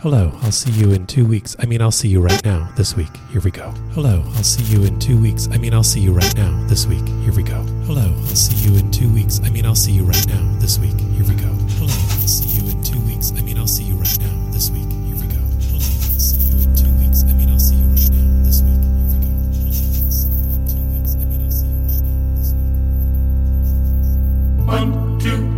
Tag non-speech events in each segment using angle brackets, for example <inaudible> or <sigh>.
Hello, I'll see you in two weeks. I mean, I'll see you right now, this week. Here we go. Hello, I'll see you in two weeks. I mean, I'll see you right now, this week. Here we go. Hello, I'll see you in two weeks. I mean, I'll see you right now, this week. Here we go. Hello, I'll see you in two weeks. I mean, I'll see you right now, this week. Here we go. Hello, I'll see you in two weeks. I mean, I'll see you right now, this week. Here we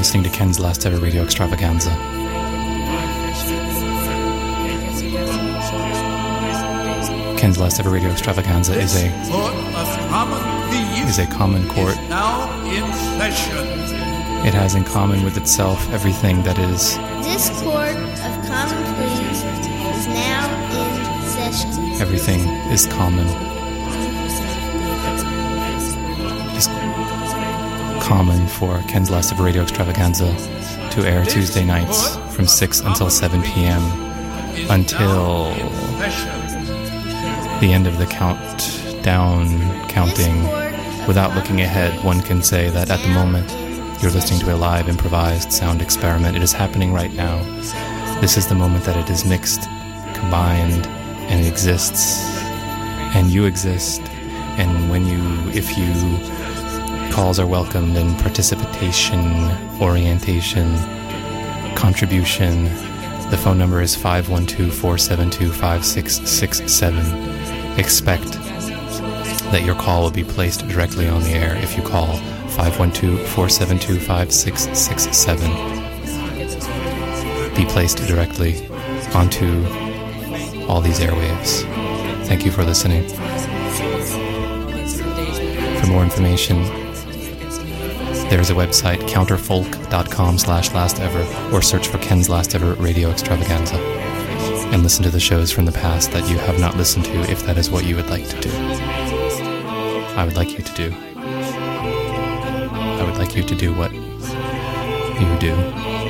listening to Ken's last ever radio extravaganza. Ken's last ever radio extravaganza is a common is a common court. now in session. It has in common with itself everything that is This court of common pleas is now in session. everything is common. Common for Ken's last of radio extravaganza to air Tuesday nights from 6 until 7 p.m. Until the end of the countdown counting. Without looking ahead, one can say that at the moment you're listening to a live improvised sound experiment. It is happening right now. This is the moment that it is mixed, combined, and exists. And you exist. And when you, if you, calls are welcomed and participation, orientation, contribution. The phone number is 512 472 5667. Expect that your call will be placed directly on the air if you call 512 472 5667. Be placed directly onto all these airwaves. Thank you for listening. For more information, there is a website, counterfolk.com slash last ever, or search for Ken's Last Ever Radio Extravaganza. And listen to the shows from the past that you have not listened to if that is what you would like to do. I would like you to do. I would like you to do what you do.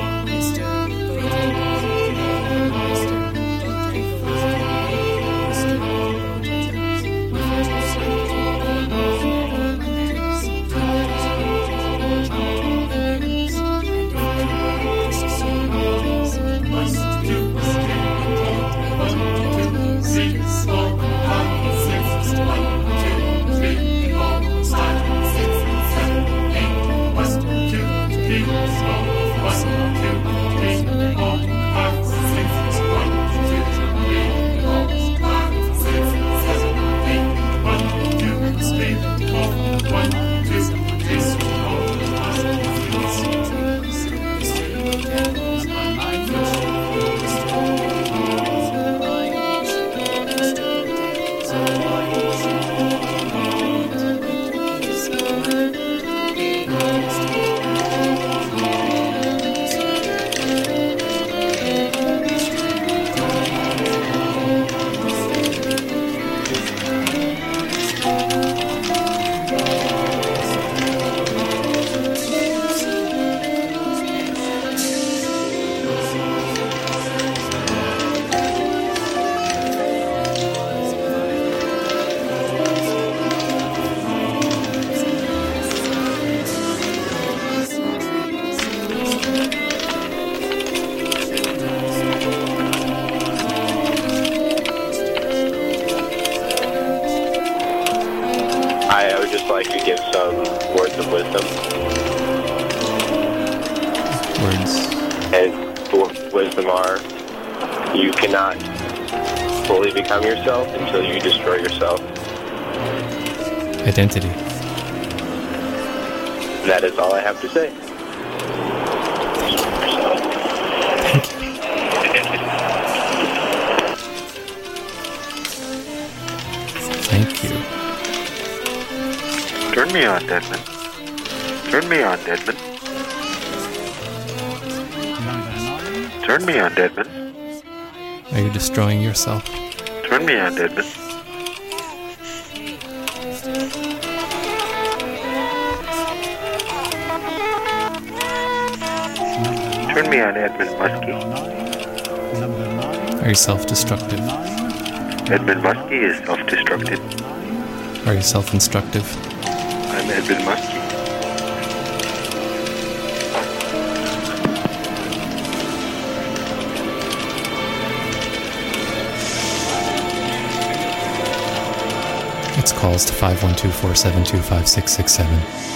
Yourself until you destroy yourself. Identity. That is all I have to say. Thank you. Thank you. Turn me on, Deadman. Turn me on, Deadman. Turn me on, Deadman. Are you destroying yourself? Turn me on, Deadman. Turn me on, Edmund Muskie. Are you self destructive? Edmund Muskie is self-destructive. Are you self instructive? I'm Edmund Muskie. It's calls to 512 472 5667.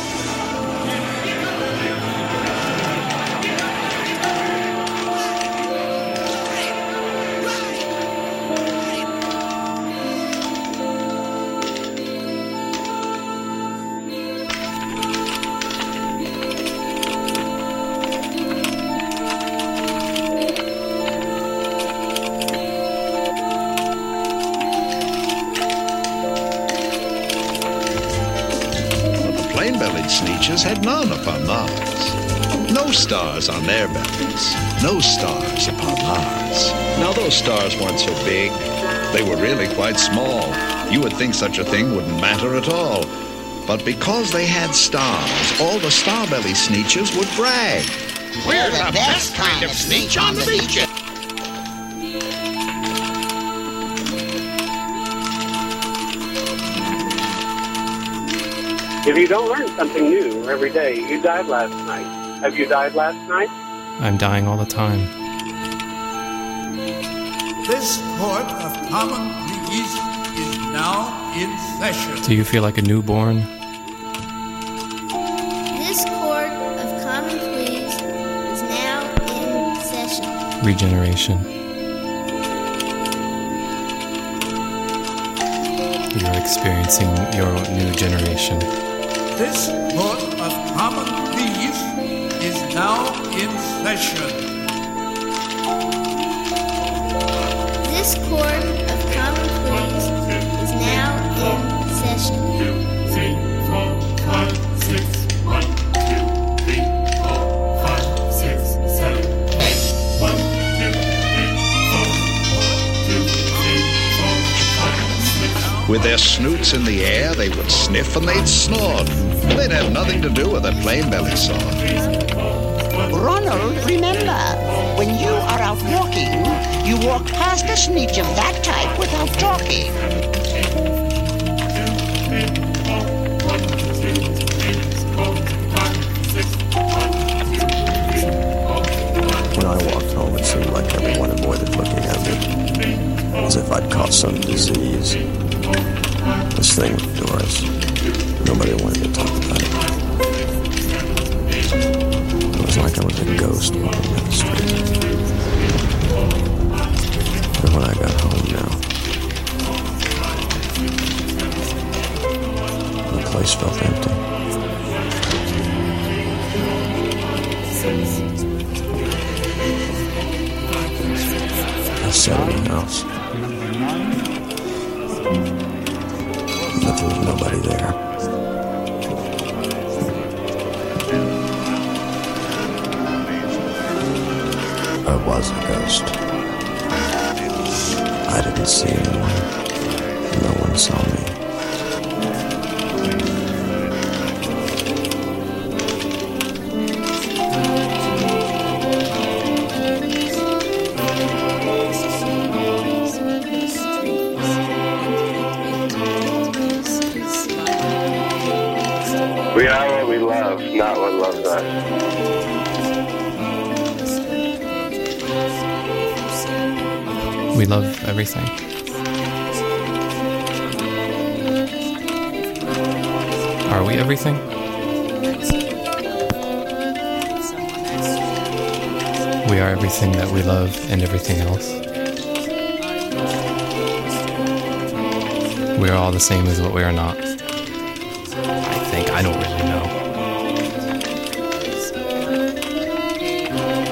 Stars on their bellies, no stars upon Mars. Now those stars weren't so big. They were really quite small. You would think such a thing wouldn't matter at all. But because they had stars, all the starbelly sneetches would brag. We're the best kind of sneetch on the beach. If you don't learn something new every day, you died last night. Have you died last night? I'm dying all the time. This court of common pleas is now in session. Do you feel like a newborn? This court of common pleas is now in session. Regeneration. You're experiencing your new generation. This court in session. This court of common pleas is now in session. two, three, four, five, six, one, two, three, four, five, six, seven, eight, one, two, three, four, one, two, three, four, five, six. With their snoots in the air, they would sniff and they'd snort. They'd have nothing to do with a plain-belly sort. Ronald, remember, when you are out walking, you walk past a sneetch of that type without talking. When I walked home, it seemed like everyone avoided looking at me, as if I'd caught some disease. This thing with Doris, nobody wanted to talk about it. A ghost walking down the street. But when I got home now, the place felt empty. I sat in the house. Was a ghost. I didn't see anyone. No one saw me. We love everything. Are we everything? We are everything that we love and everything else. We are all the same as what we are not. I think, I don't really know.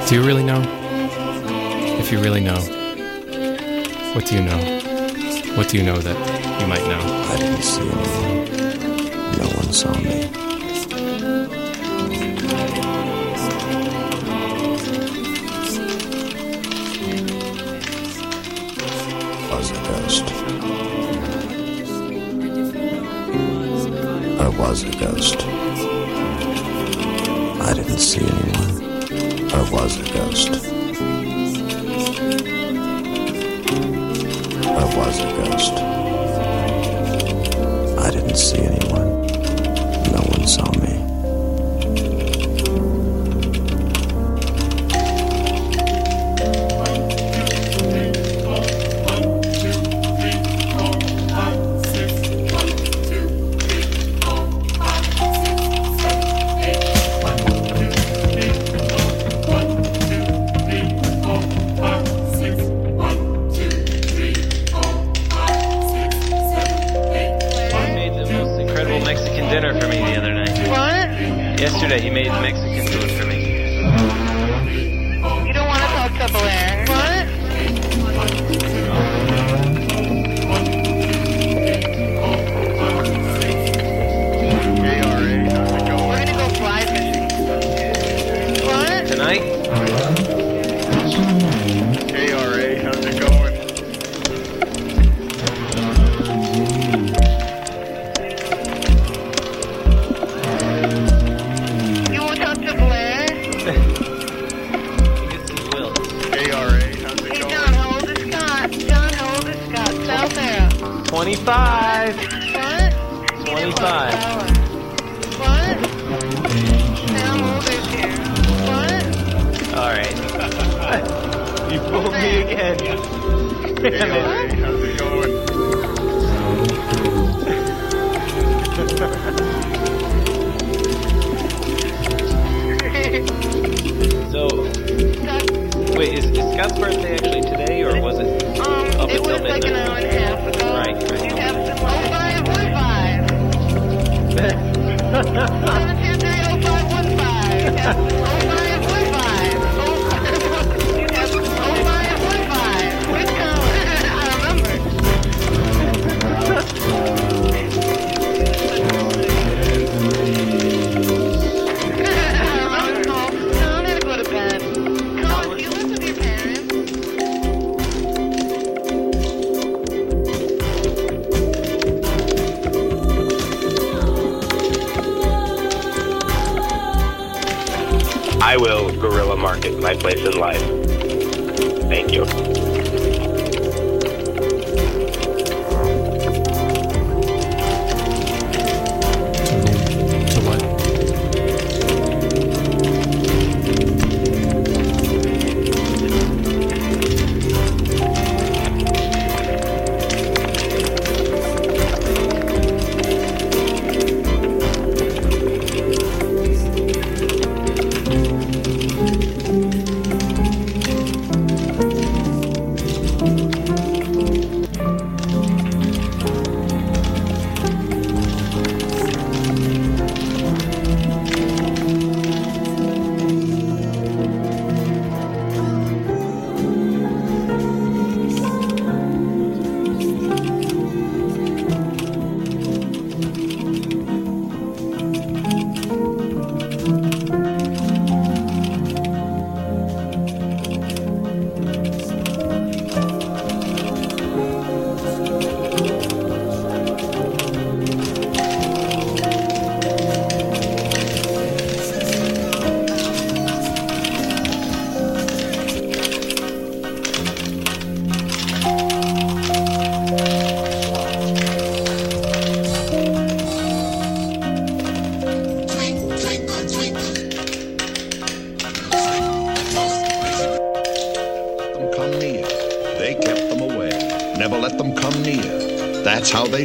Do you really know? If you really know, what do you know? What do you know that you might know? I didn't see anything. No one saw me. I was a ghost. I was a ghost. I didn't see anyone. I was a ghost. first.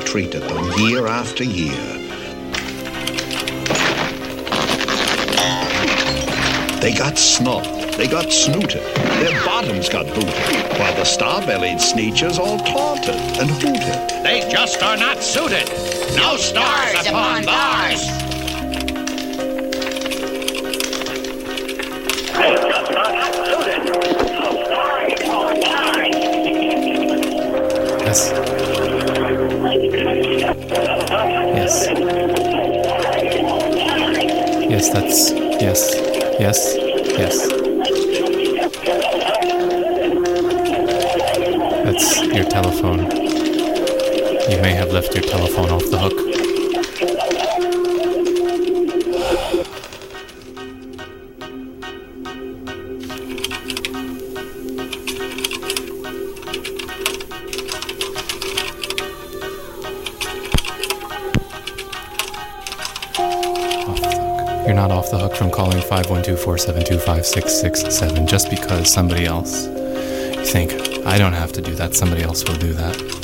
treated them year after year. They got snubbed, they got snooted, their bottoms got booted, while the star-bellied sneetches all taunted and hooted. They just are not suited. No, stars, stars, upon bars. Yes. Yes. Yes, that's. Yes. Yes. Yes. That's your telephone. You may have left your telephone off the hook. 512 472 5667 just because somebody else. You think, I don't have to do that, somebody else will do that.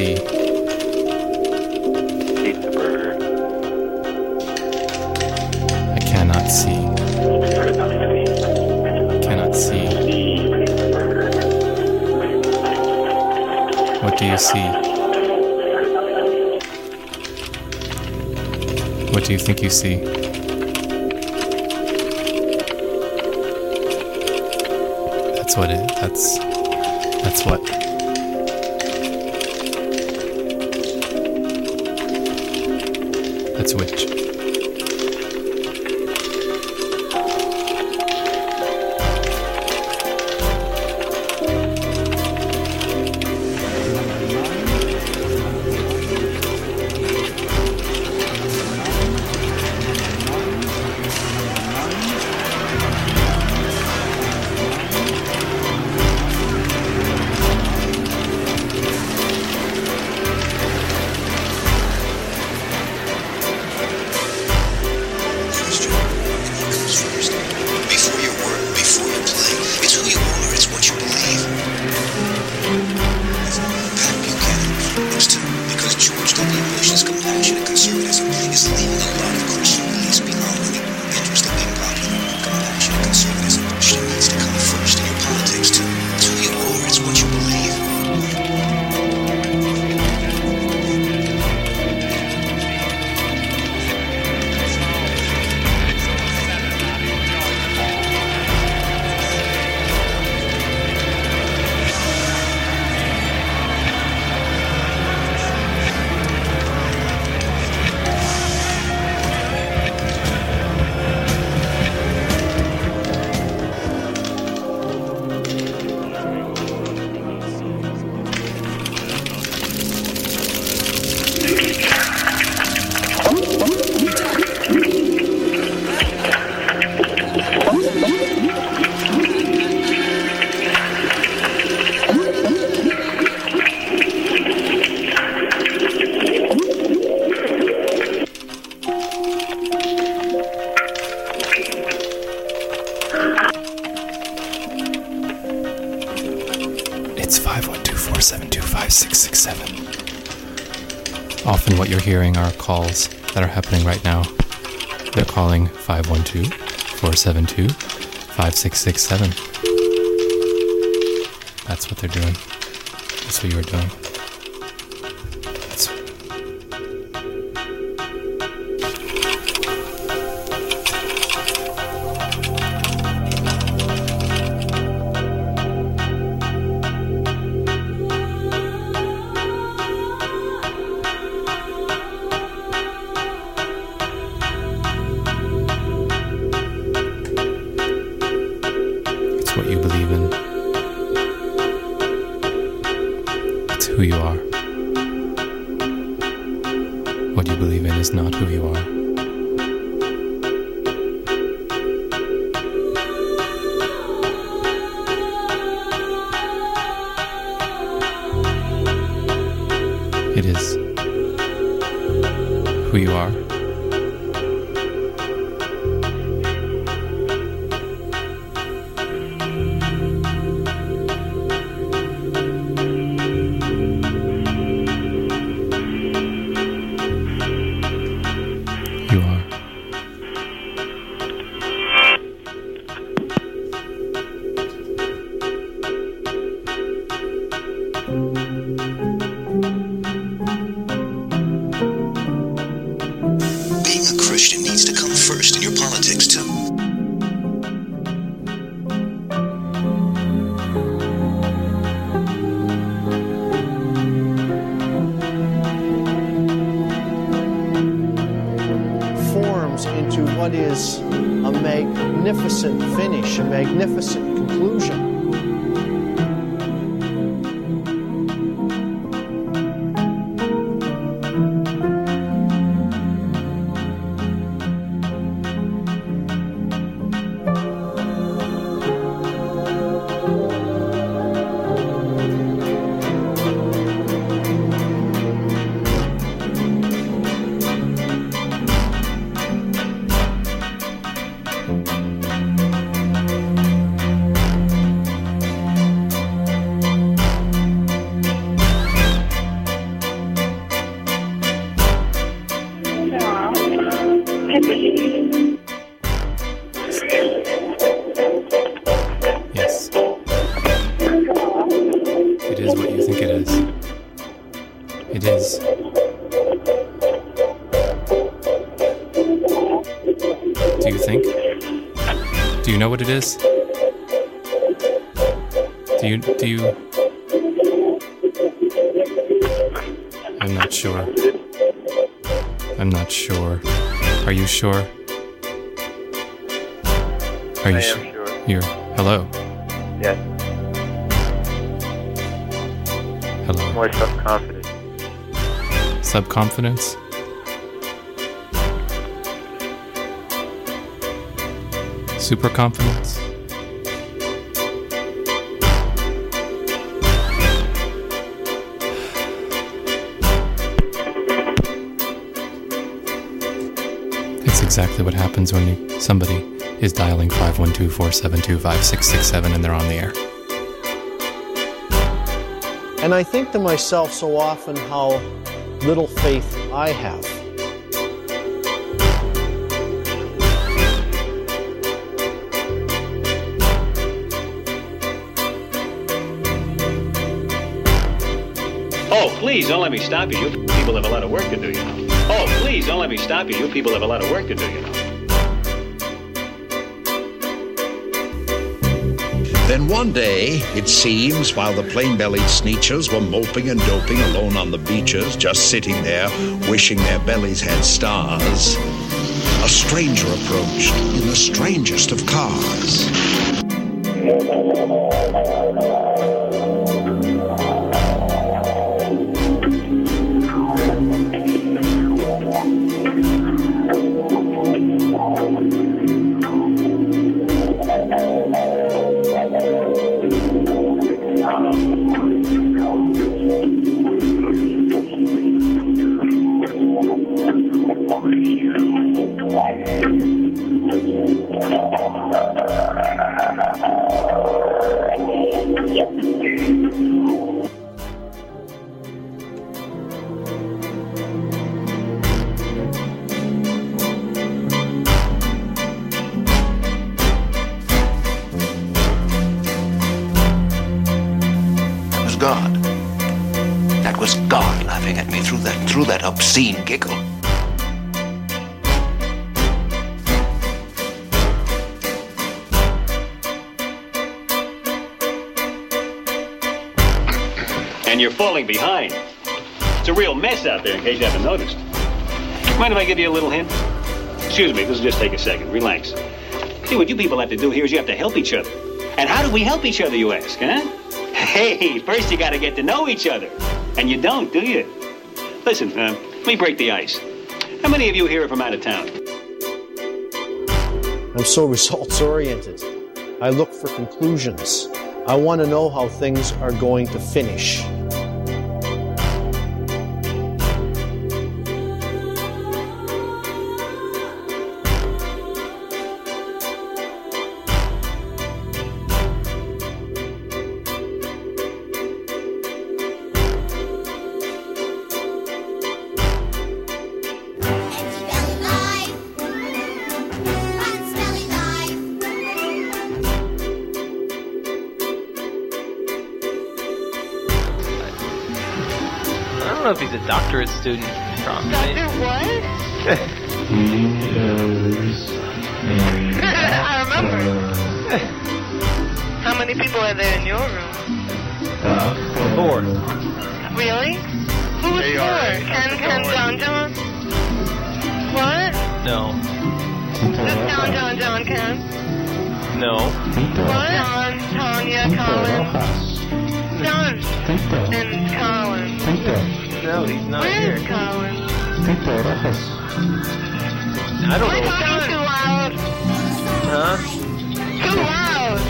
I cannot see. Cannot see. What do you see? What do you think you see? That's what it. That's. That's what. That's calls that are happening right now. They're calling 512 472 5667. That's what they're doing. That's what you were doing. What it is? Do you do you I'm not sure. I'm not sure. Are you sure? Are you I am su- sure. You're hello. Yes. Hello. More self-confident. Subconfidence? Superconfidence? It's exactly what happens when you, somebody is dialing 512 472 5667 and they're on the air. And I think to myself so often how little faith I have. Please don't let me stop you. You people have a lot of work to do, you know. Oh, please don't let me stop you. You people have a lot of work to do, you know. Then one day, it seems, while the plain-bellied sneechers were moping and doping alone on the beaches, just sitting there, wishing their bellies had stars, a stranger approached in the strangest of cars. Out there, in case you haven't noticed. Mind if I give you a little hint? Excuse me, this will just take a second. Relax. See, what you people have to do here is you have to help each other. And how do we help each other, you ask, huh? <laughs> Hey, first you gotta get to know each other. And you don't, do you? Listen, uh, let me break the ice. How many of you here are from out of town? I'm so <laughs> results oriented. I look for conclusions. I want to know how things are going to finish. Don't know if he's a doctorate student. From Doctor what? <laughs> I remember. How many people are there in your room? Four. Really? Who was four? Ken, Ken, John, John? What? No. Just John, John, John, Ken? No. What? John, Tanya, Colin. John and Colin. No, he's not Where here. is Colin? I don't We're know. talking too loud. Huh? Too loud.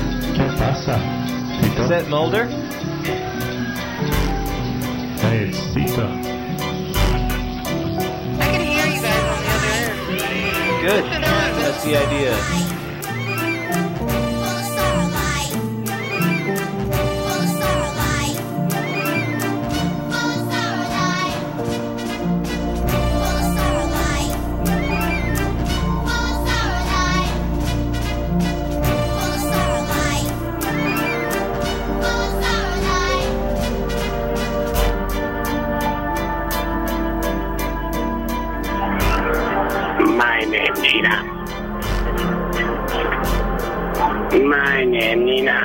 Is that Mulder? Hey, it's Tito. I can hear you guys on the other end. Good. That's the idea. Nina. My name Nina.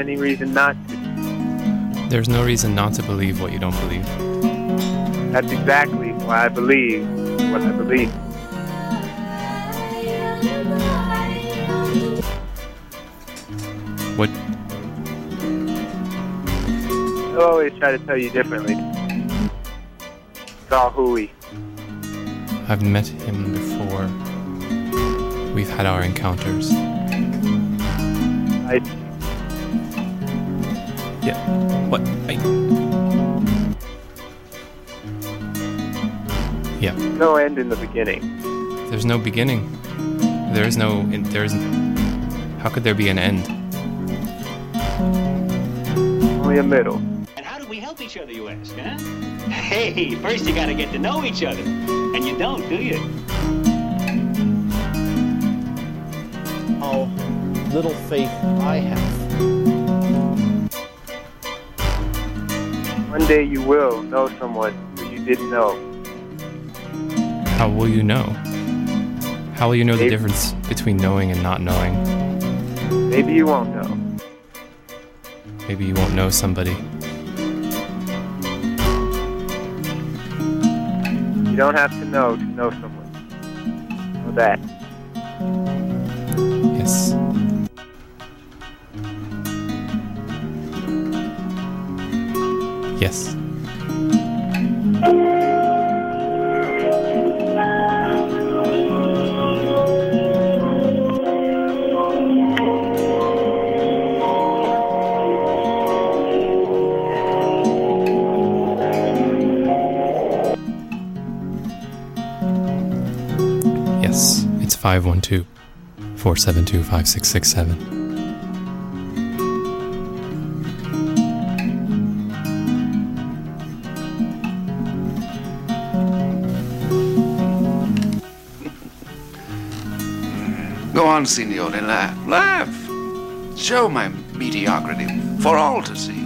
Any reason not to? There's no reason not to believe what you don't believe. That's exactly why I believe what I believe. What? I'll always try to tell you differently. It's all hooey. I've met him before. We've had our encounters. I Yeah. What? I... Yeah. no end in the beginning. There's no beginning. There is no. in- There is. How could there be an end? Only a middle. And how do we help each other, you ask, huh? <laughs> Hey, first you gotta get to know each other. And you don't, do you? How little faith I have. Day you will know someone who you didn't know. How will you know? How will you know the difference between knowing and not knowing? Maybe you won't know. Maybe you won't know somebody. You don't have to know to know someone. Know that. Yes. Yes. It's 512 472 5667. Signore, laugh. Laugh. Show my mediocrity for all to see.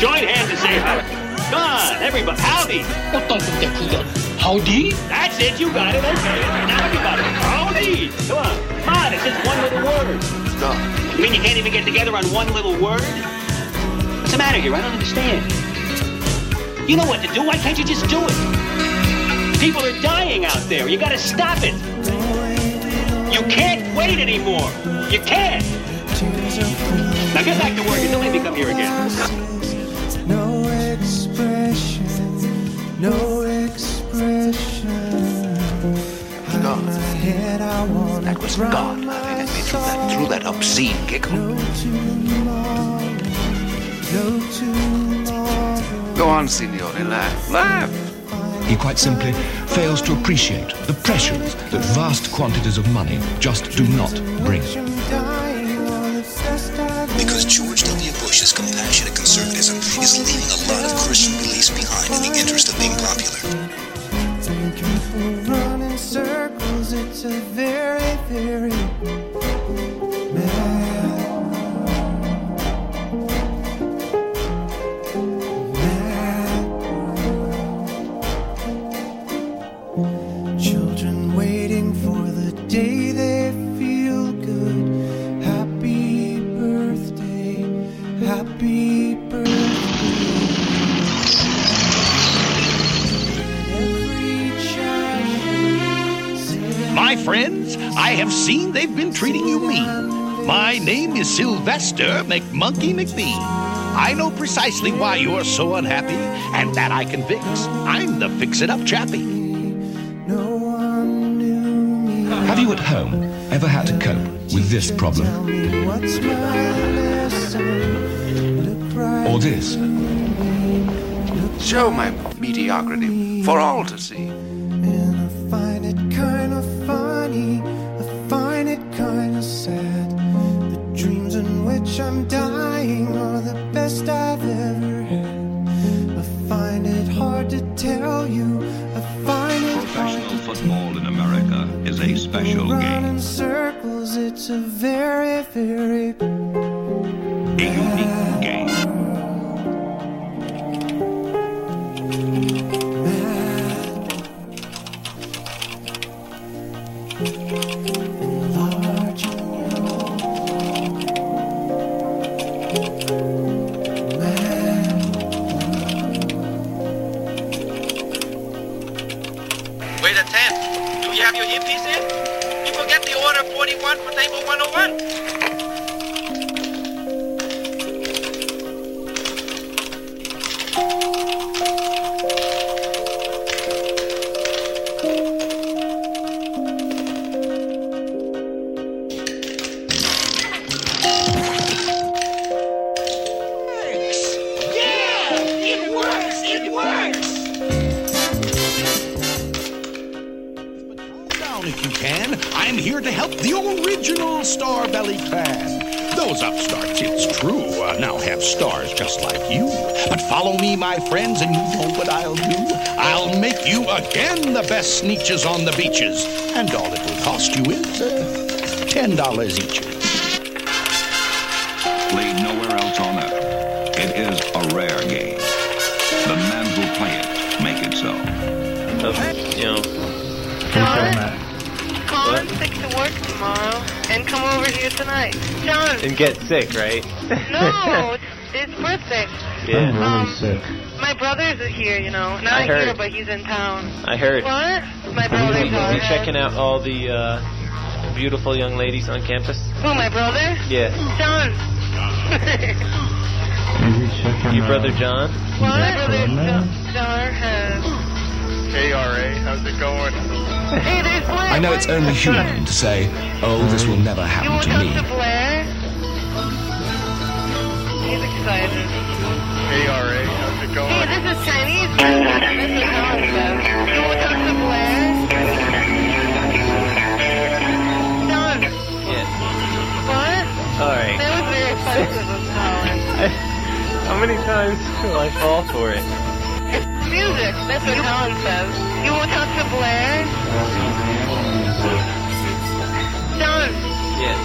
Join hands and say hi. Come on, everybody. Howdy. Howdy? That's it. You got it. Okay. Now everybody. Howdy. Come on. Come on. It's just one little word. You mean you can't even get together on one little word? What's the matter here? I don't understand. You know what to do. Why can't you just do it? People are dying out there. You gotta stop it. You can't wait anymore. You can't. Now get back to work and don't let me come here again. God laughing at me through that, through that obscene giggle. No tomorrow, no tomorrow. Go on, signore, laugh. Laugh. He quite simply fails to appreciate the pressures that vast quantities of money just do not bring. Because George W. Bush's compassionate conservatism is leaving a lot of Christian beliefs behind in the interest of being popular. Sylvester McMonkey McBean. I know precisely why you're so unhappy, and that I can fix. I'm the fix it up chappie. Have you at home ever had to cope with this problem? What's my lesson? Look right Or this? Show my mediocrity for all to see. Special to run game. Best sneetches on the beaches. And all it will cost you is uh, $10 each. Played nowhere else on earth. It is a rare game. The men who play it make it so. you know. John, call in sick to work tomorrow and come over here tonight. John, And get sick, right? no, <laughs> it's his birthday. Yeah. Um, sick. My brothers are here, you know. Not I heard. here, but he's in town. I heard. What? My brothers You, are. you checking out all the uh, beautiful young ladies on campus? Who, my brother? Yeah. John. <laughs> Your brother John? what? My brother John, John has. KRA, how's it going? Hey, there's Blair. I know it's only human to say, oh, this will never happen want to to come me. to Blair? He's excited. KRA, going. Hey, this is Chinese. This is how You want to Blair. Done. Yes. What? Sorry. That was very expensive of Colin. <laughs> How many times will I fall for it? It's music. That's what Colin says. You want to Blair. Done. Yes.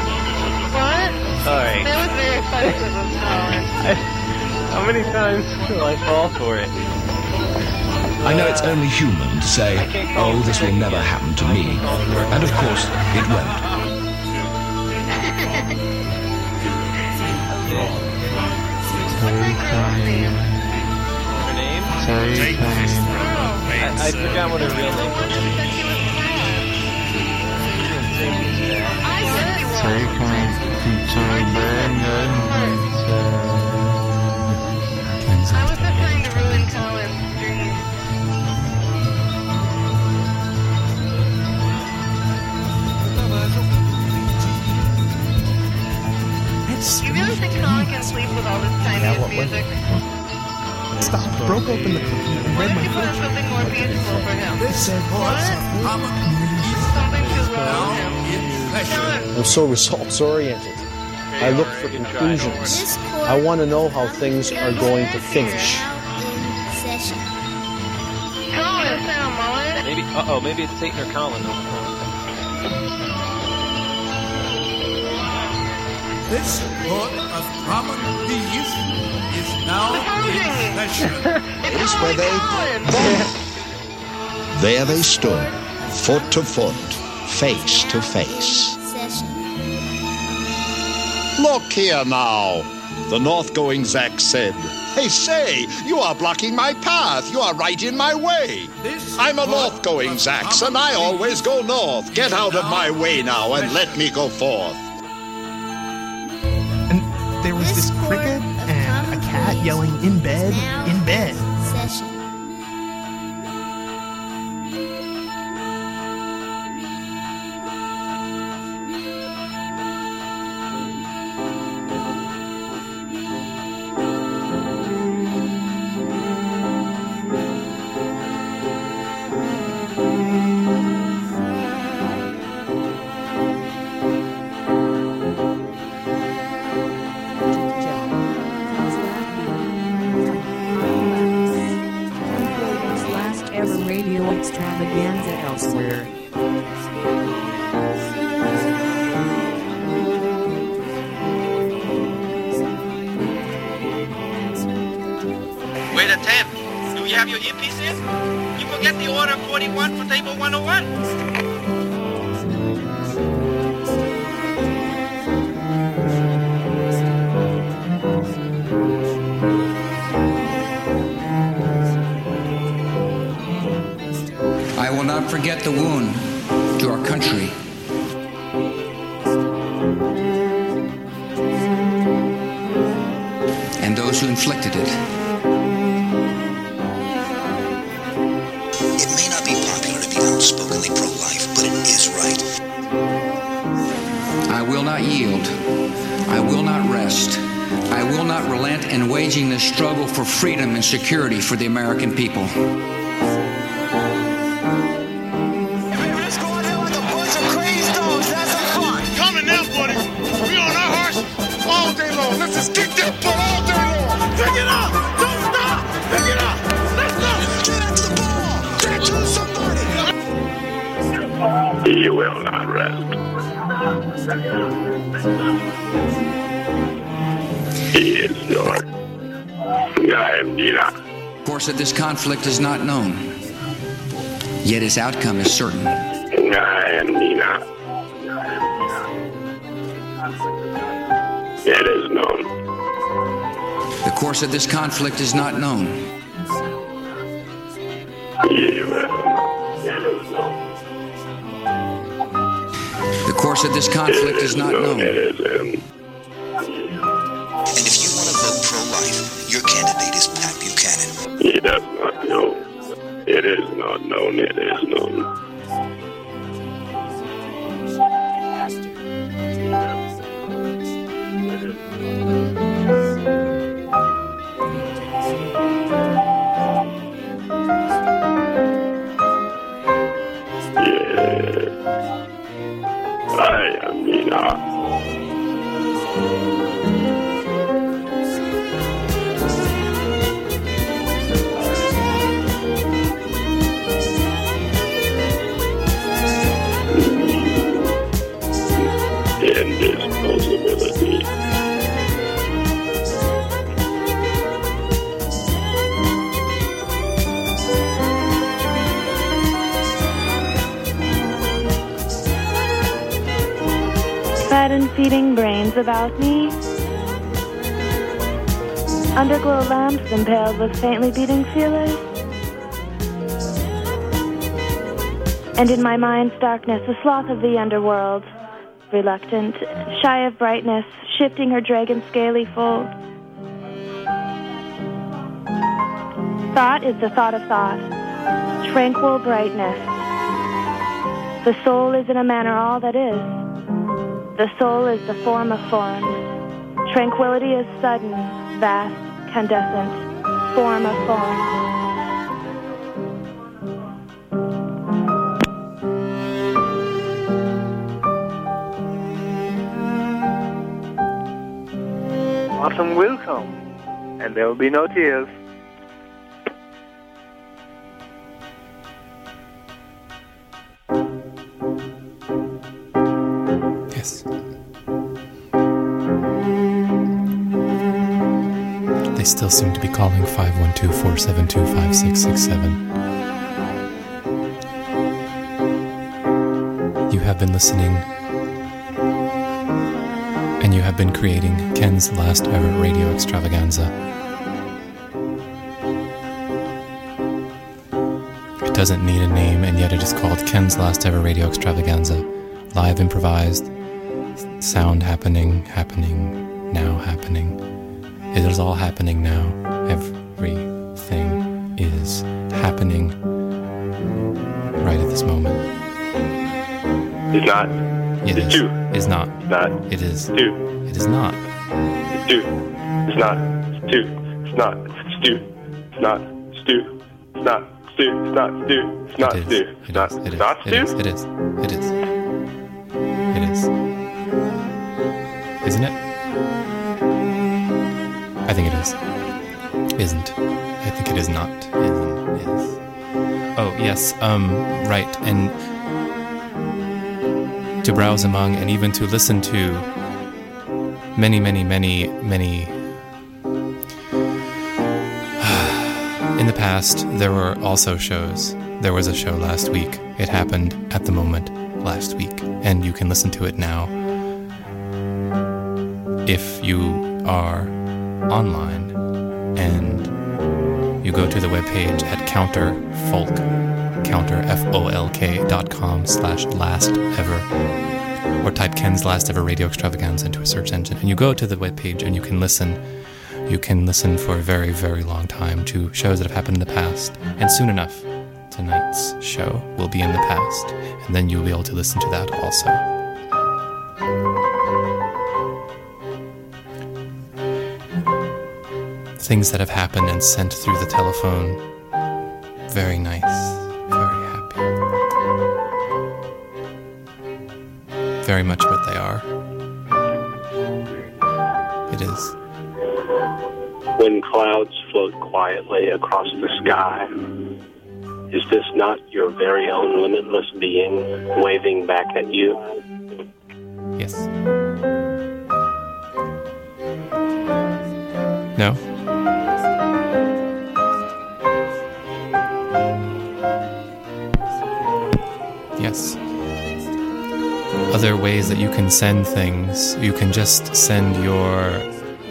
What? Sorry. That was very expensive of Colin. <laughs> How many times till I fall for it? I know it's only human to say, oh, this will never happen to me. And of course, it won't. Her name? Take this I, I forgot what her real name was. She didn't say she was bad. Sleep with all this Chinese what music? Stop. Broke open the cookie and What read if my you put on something more peaceful for him? What? Something to lull him. I'm so results oriented. I look for conclusions. I want to know how things are going to finish. Session. Colin, is mullet? Maybe, uh oh, maybe it's Satan or Colin. This book of common peace is now in session. <laughs> Is where they <laughs> There they stood, foot to foot, face to face. Look here now, the north going Zax said. Hey, say, you are blocking my path. You are right in my way. I'm a north going Zax, and I always go north. Get out of my way now and let me go forth. There was this cricket and a cat yelling in bed, in bed. Security for the American people. Course of this conflict is not known, yet its outcome is certain. I am Nina. It is known. The course of this conflict is not known, It is known. the course of this conflict is not known. Is not known. It is known. Feeding brains about me. Underglow lamps impaled with faintly beating feelers. And in my mind's darkness, the sloth of the underworld, reluctant, shy of brightness, shifting her dragon scaly fold. Thought is the thought of thought, tranquil brightness. The soul is in a manner all that is. The soul is the form of forms. Tranquility is sudden, vast, candescent, form of forms. Autumn will come, and there will be no tears. They still seem to be calling 512 472 5667. You have been listening, and you have been creating Ken's last ever radio extravaganza. It doesn't need a name, and yet it is called Ken's last ever radio extravaganza. Live improvised, sound happening, happening, now happening. It is all happening now. Everything is happening right at this moment. It's not. It it's is. two. Is not. Not. It is. Two. It is not. It's two. It's not. It's two. It's not. It's two. It's not. It's two. It's not. It's two. It's not. It's two. It's not. It's two. It's not. It's not. It is. It is. It is. It I think it is. Isn't. I think it is not. Isn't. Is. Oh, yes. Um, right. And to browse among and even to listen to many, many, many, many. <sighs> In the past, there were also shows. There was a show last week. It happened at the moment last week, and you can listen to it now if you are online and you go to the webpage at counterfolk, counter F-O-L-K dot com slash last ever, or type Ken's last ever radio extravaganza into a search engine, and you go to the webpage and you can listen. You can listen for a very, very long time to shows that have happened in the past, and soon enough, tonight's show will be in the past, and then you'll be able to listen to that also. Things that have happened and sent through the telephone. Very nice. Very happy. Very much what they are. It is. When clouds float quietly across the sky, is this not your very own limitless being waving back at you? Yes. No? Other ways that you can send things, you can just send your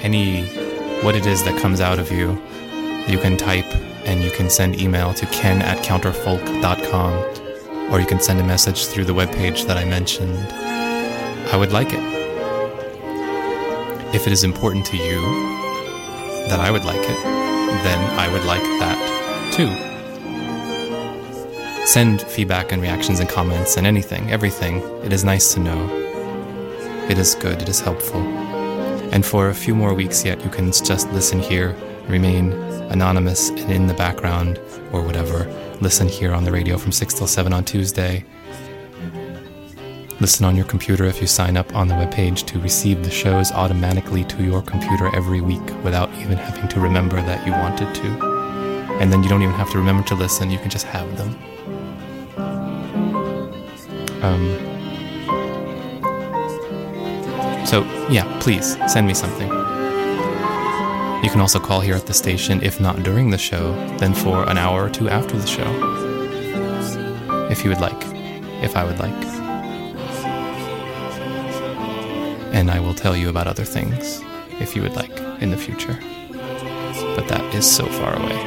any what it is that comes out of you. You can type and you can send email to ken at counterfolk.com or you can send a message through the webpage that I mentioned. I would like it. If it is important to you that I would like it, then I would like that too. Send feedback and reactions and comments and anything, everything. It is nice to know. It is good, it is helpful. And for a few more weeks yet, you can just listen here, remain anonymous and in the background or whatever. Listen here on the radio from 6 till 7 on Tuesday. Listen on your computer if you sign up on the webpage to receive the shows automatically to your computer every week without even having to remember that you wanted to. And then you don't even have to remember to listen, you can just have them. Um, so, yeah, please send me something. You can also call here at the station, if not during the show, then for an hour or two after the show. If you would like. If I would like. and I will tell you about other things if you would like in the future. But that is so far away.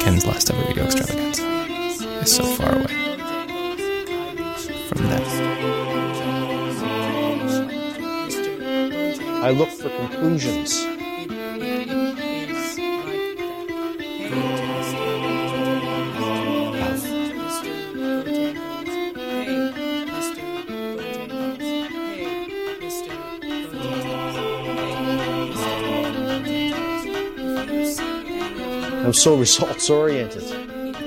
Ken's last ever video extravaganza is so far away from that. I look for conclusions. I'm so results oriented.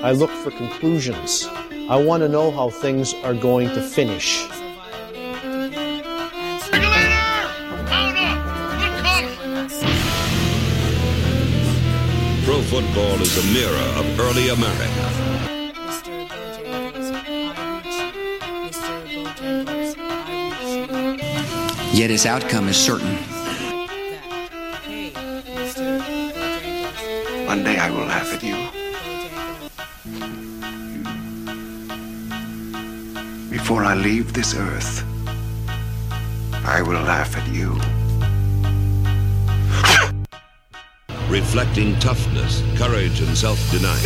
I look for conclusions. I want to know how things are going to finish. Pro football is a mirror of early America. Yet its outcome is certain. I leave this earth, I will laugh at you. Reflecting toughness, courage, and self denial.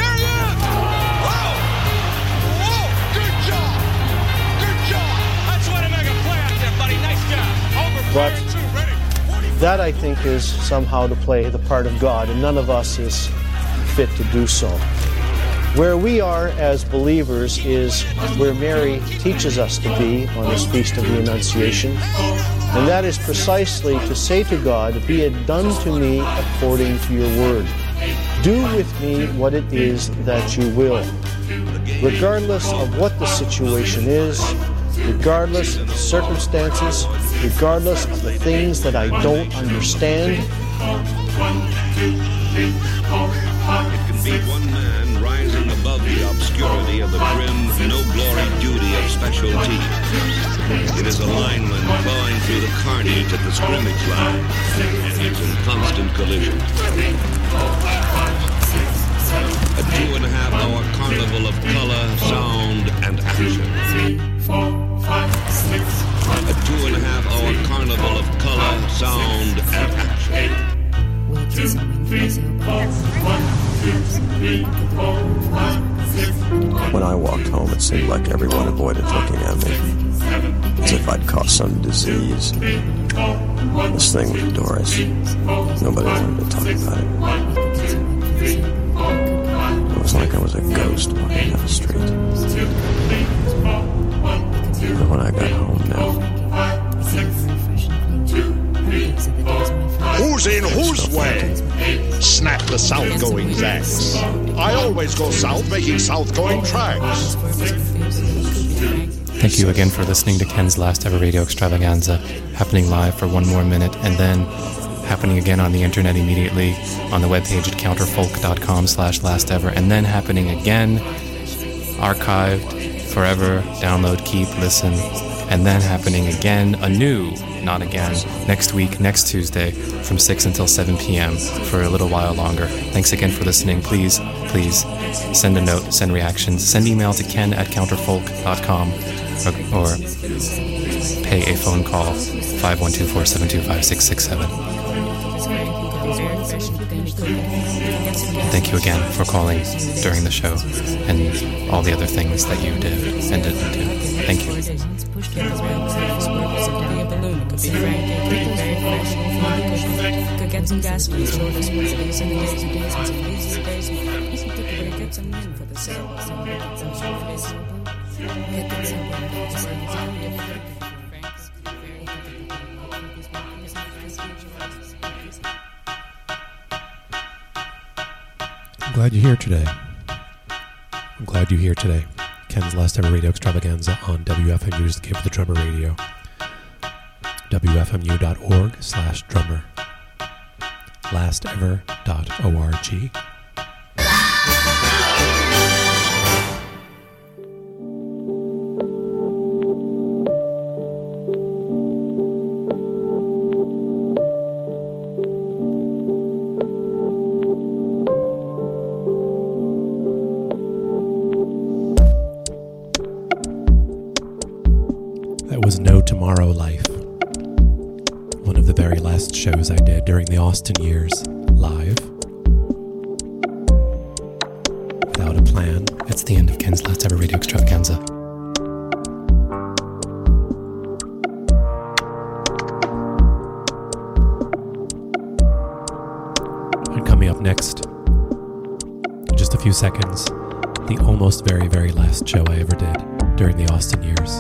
But that I think is somehow to play the part of God, and none of us is fit to do so. Where we are as believers is where Mary teaches us to be on this Feast of the Annunciation, and that is precisely to say to God, Be it done to me according to your word. Do with me what it is that you will. Regardless of what the situation is, regardless of the circumstances, regardless of the things that I don't understand, It can be one man the obscurity of the grim, no glory duty of special teams. It is a lineman plowing through the carnage at the scrimmage line, and he's in constant collision. A two and a half hour carnival of color, sound, and action. A two and a half hour carnival of color, sound, and action. When I walked home, it seemed like everyone avoided looking at me, as if I'd caught some disease. This thing with Doris, nobody wanted to talk about it. It was like I was a ghost walking down the street. But when I got home now, Who's in whose way? Snap the south going Zax. I always go south making south going tracks. Thank you again for listening to Ken's last ever radio extravaganza, happening live for one more minute and then happening again on the internet immediately on the webpage at counterfolk.com slash last ever and then happening again archived forever download keep listen and then happening again anew not again next week next tuesday from 6 until 7 p.m for a little while longer thanks again for listening please please send a note send reactions send email to ken at counterfolk.com or, uh, or pay a phone call 512-472-5667 Thank you again for calling during the show and all the other things that you did and didn't do. Thank you. Could get some gas for the shoulders, one of these and days and days and some days and days. Get get some. Some get some shoulders. Get get some men for the sale. I'm glad you're here today. I'm glad you're here today. Ken's last ever radio extravaganza on WFMU's The Give the Drummer Radio. WFMU.org slash drummer. Lastever.org. during the Austin years, live. Without a plan. It's the end of Ken's last ever radio extravaganza. And coming up next, in just a few seconds, the almost very, very last show I ever did during the Austin years.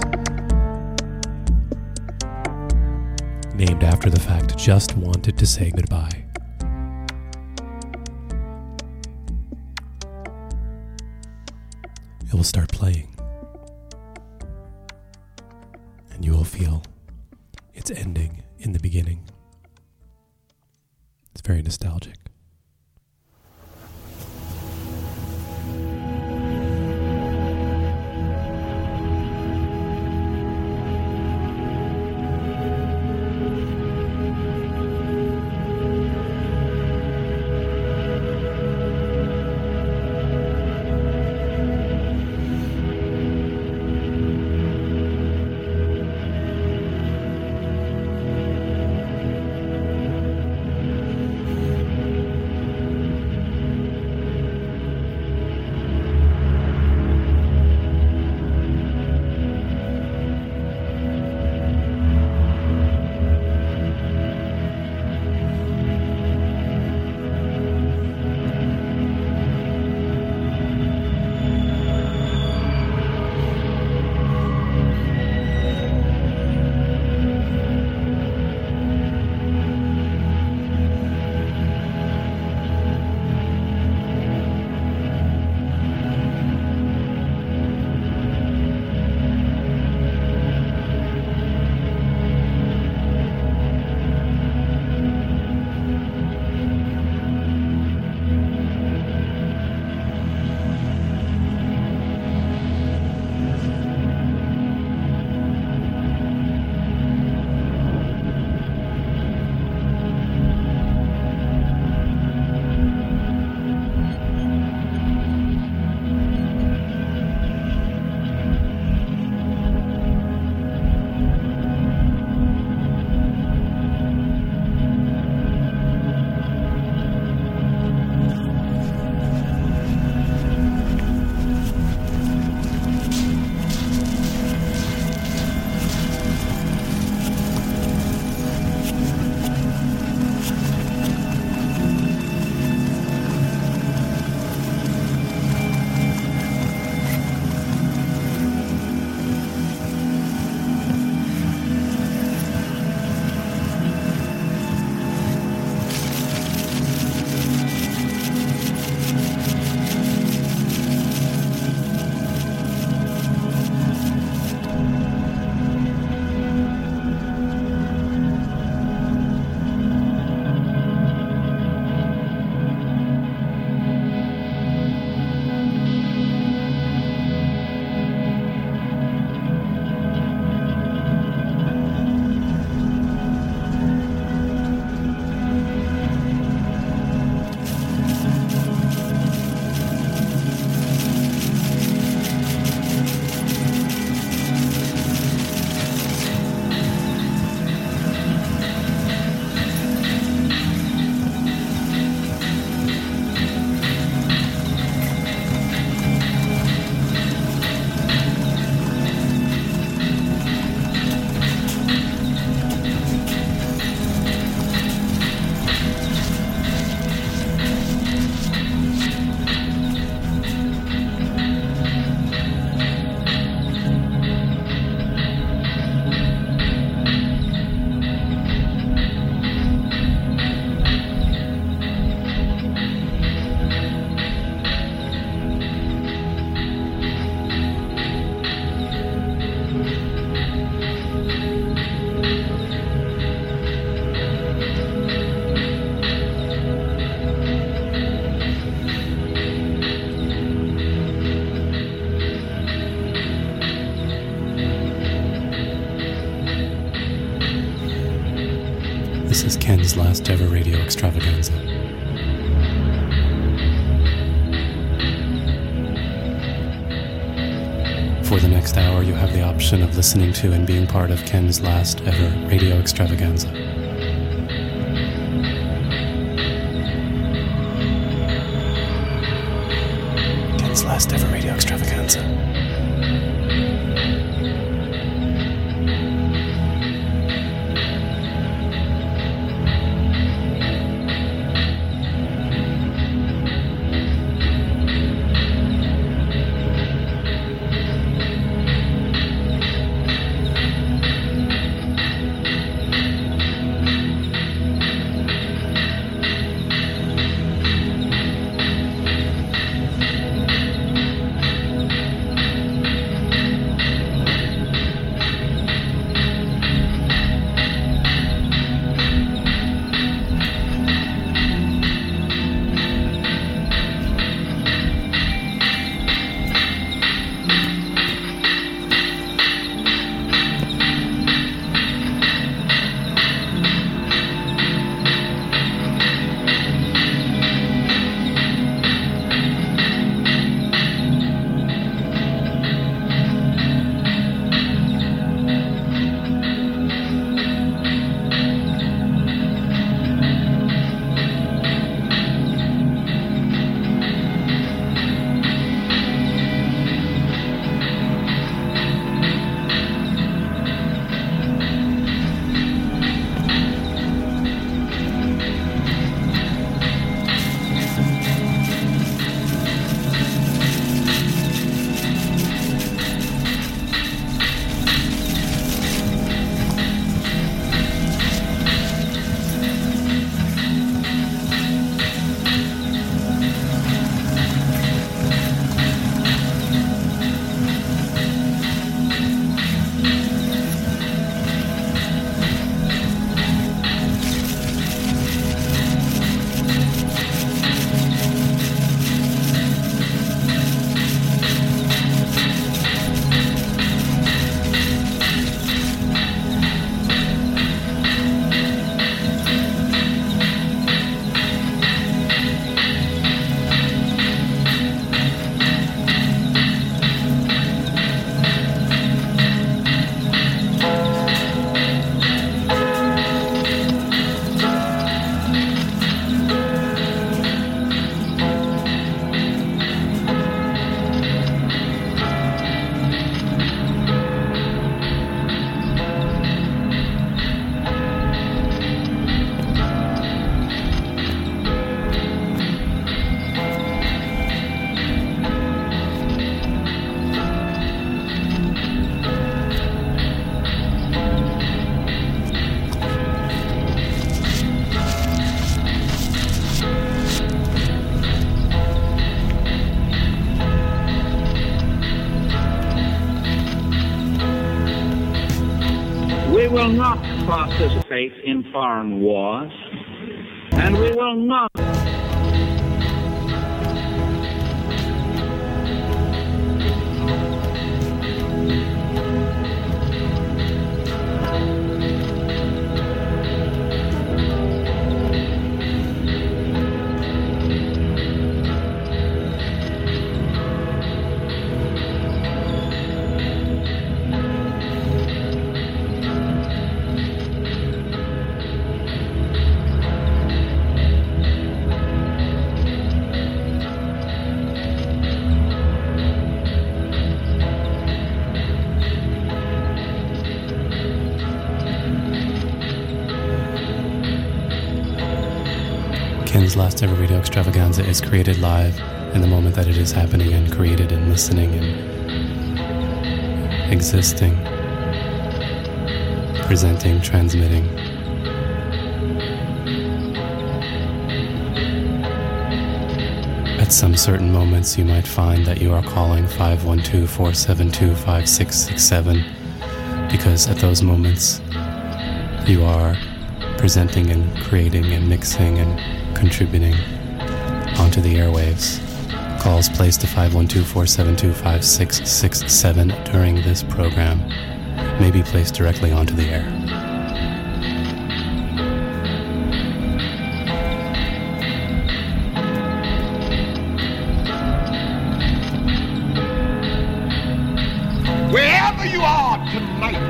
Named after the fact, just wanted to say goodbye. It will start playing. And you will feel to and being part of Ken's last ever radio extravaganza. Participate in foreign wars, and we will not. Created live in the moment that it is happening and created and listening and existing, presenting, transmitting. At some certain moments, you might find that you are calling 512 472 5667 because at those moments, you are presenting and creating and mixing and contributing to the airwaves. Calls placed to 512 472 5667 during this program may be placed directly onto the air. Wherever you are tonight,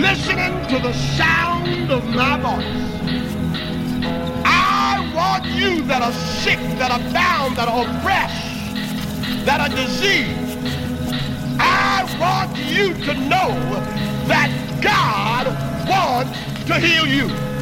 listening to the sound of my voice you that are sick, that are bound, that are oppressed, that are diseased. I want you to know that God wants to heal you.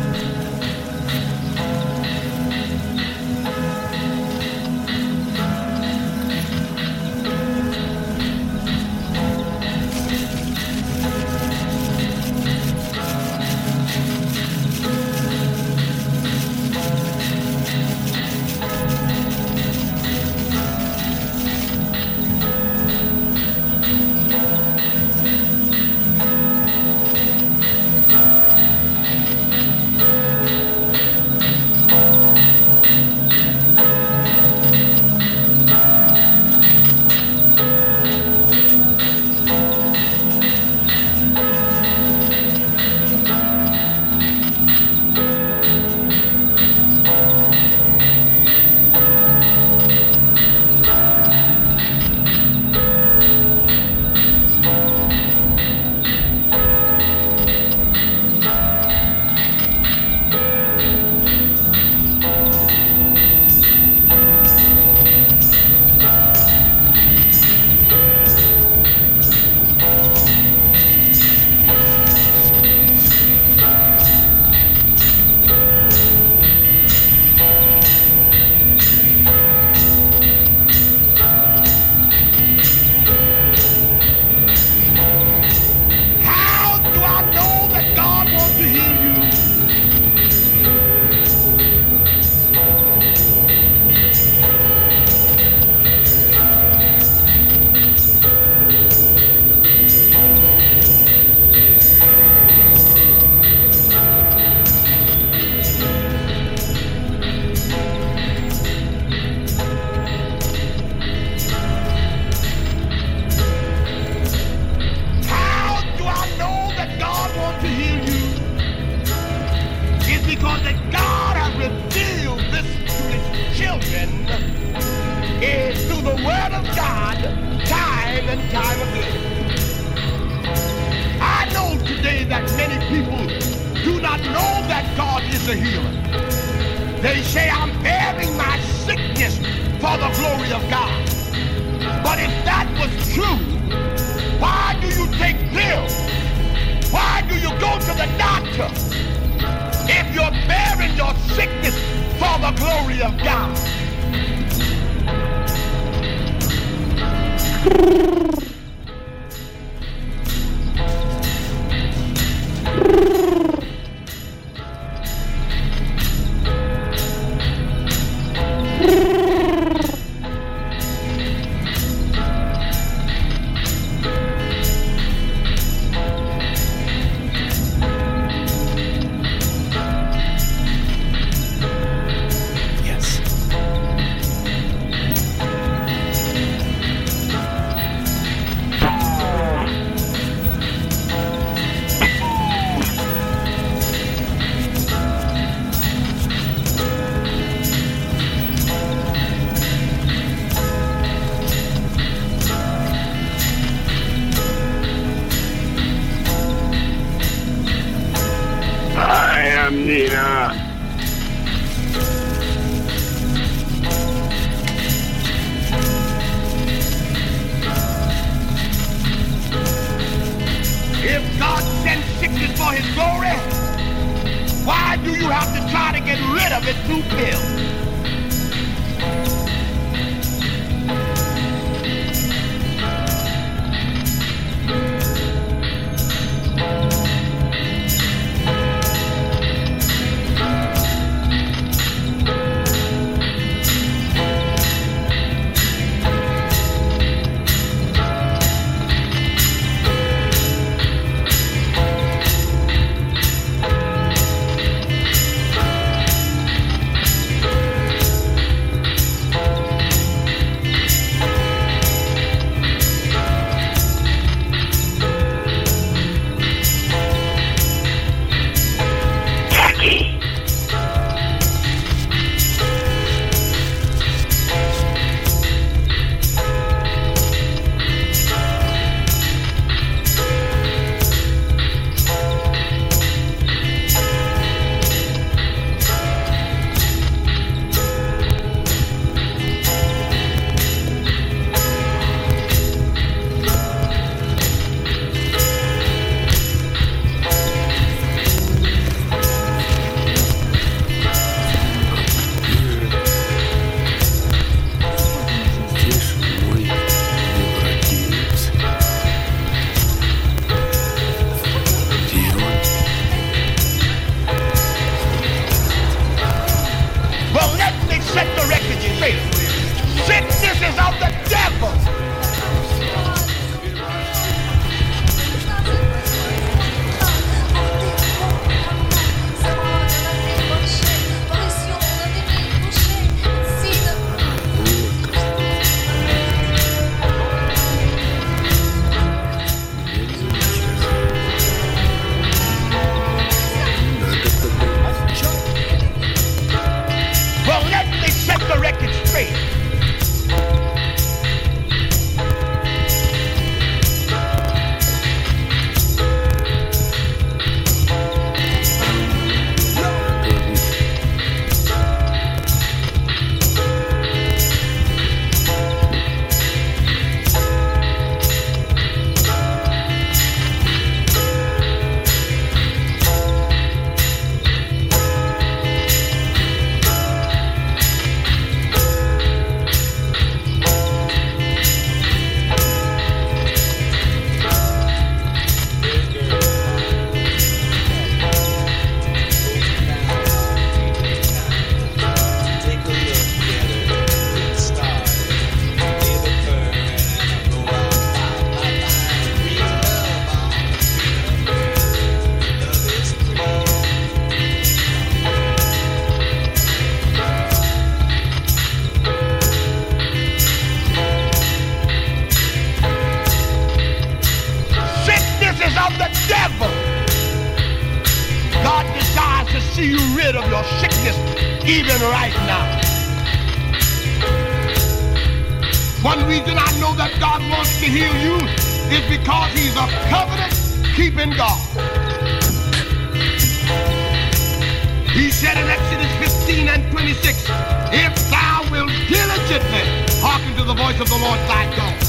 26, if thou wilt diligently hearken to the voice of the Lord thy God,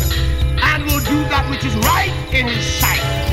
and will do that which is right in his sight,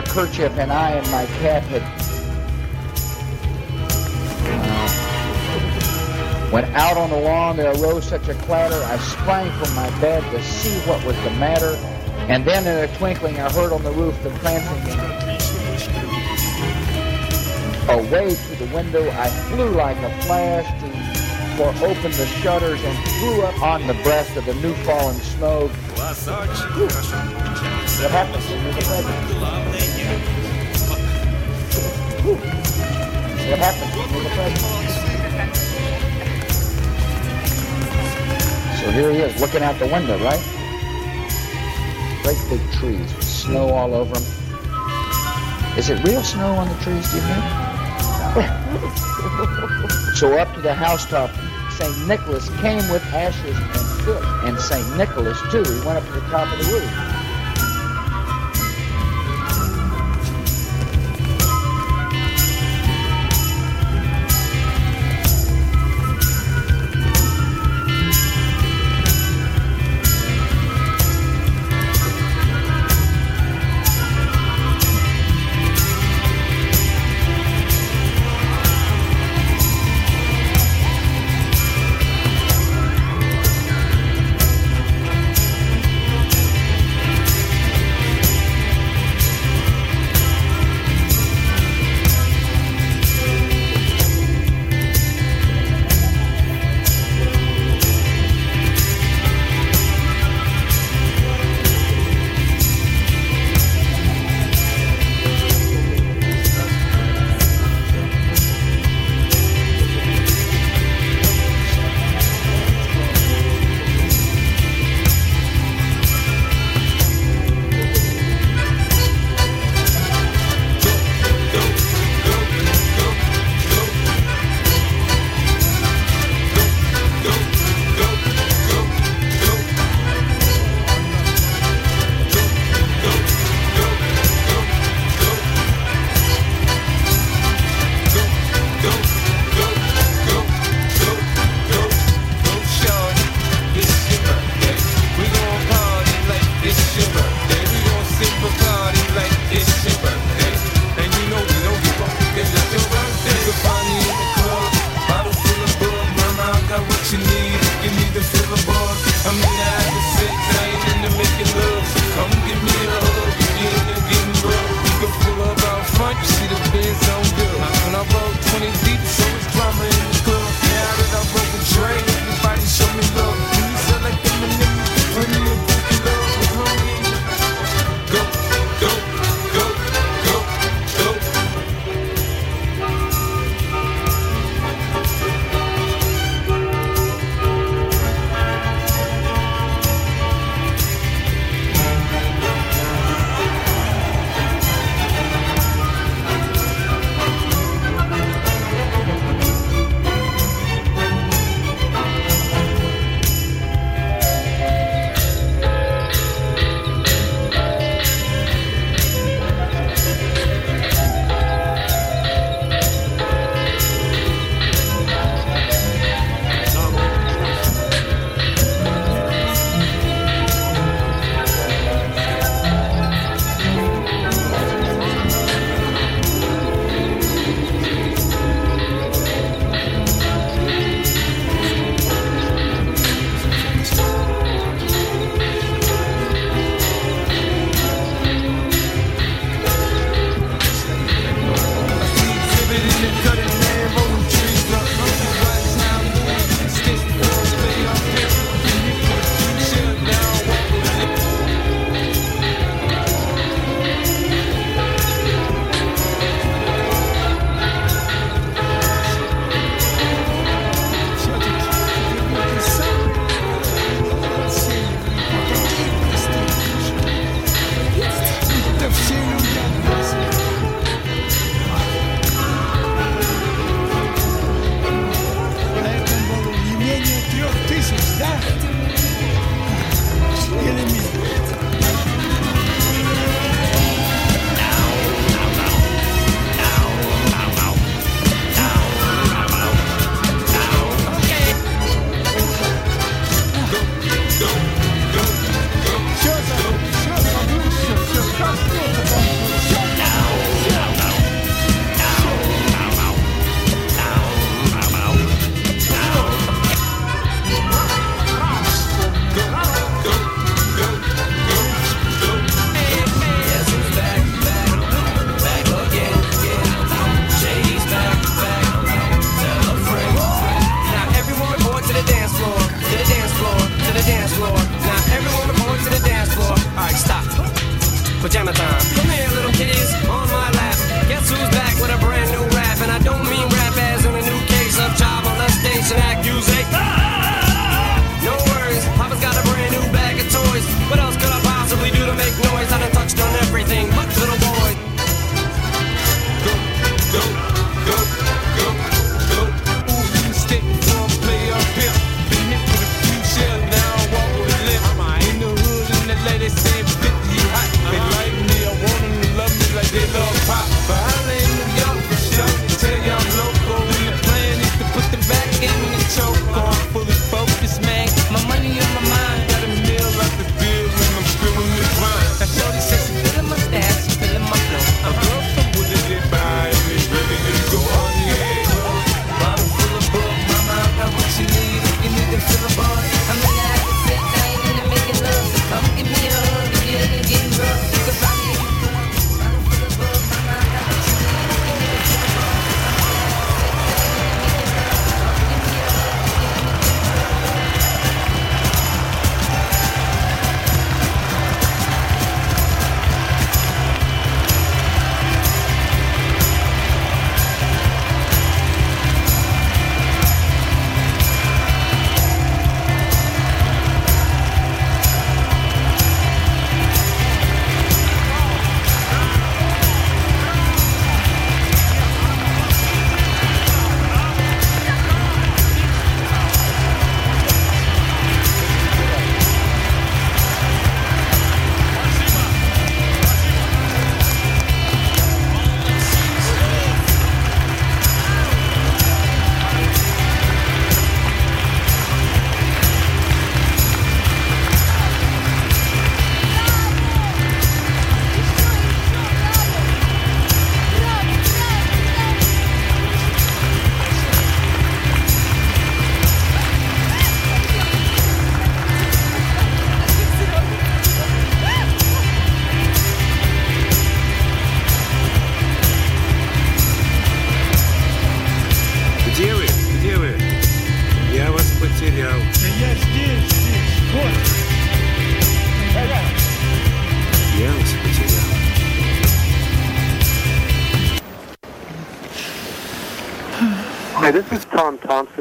her kerchief and I and my cat had uh, went out on the lawn. There arose such a clatter. I sprang from my bed to see what was the matter. And then in a twinkling, I heard on the roof the prancing. Away to the window, I flew like a flash to for open the shutters and flew up on the breast of the new fallen snow. What happened? Happened? So here he is, looking out the window, right? Great big trees with snow all over them. Is it real snow on the trees, do you think? <laughs> so up to the housetop, St. Nicholas came with ashes and soot. And St. Nicholas, too, he went up to the top of the roof.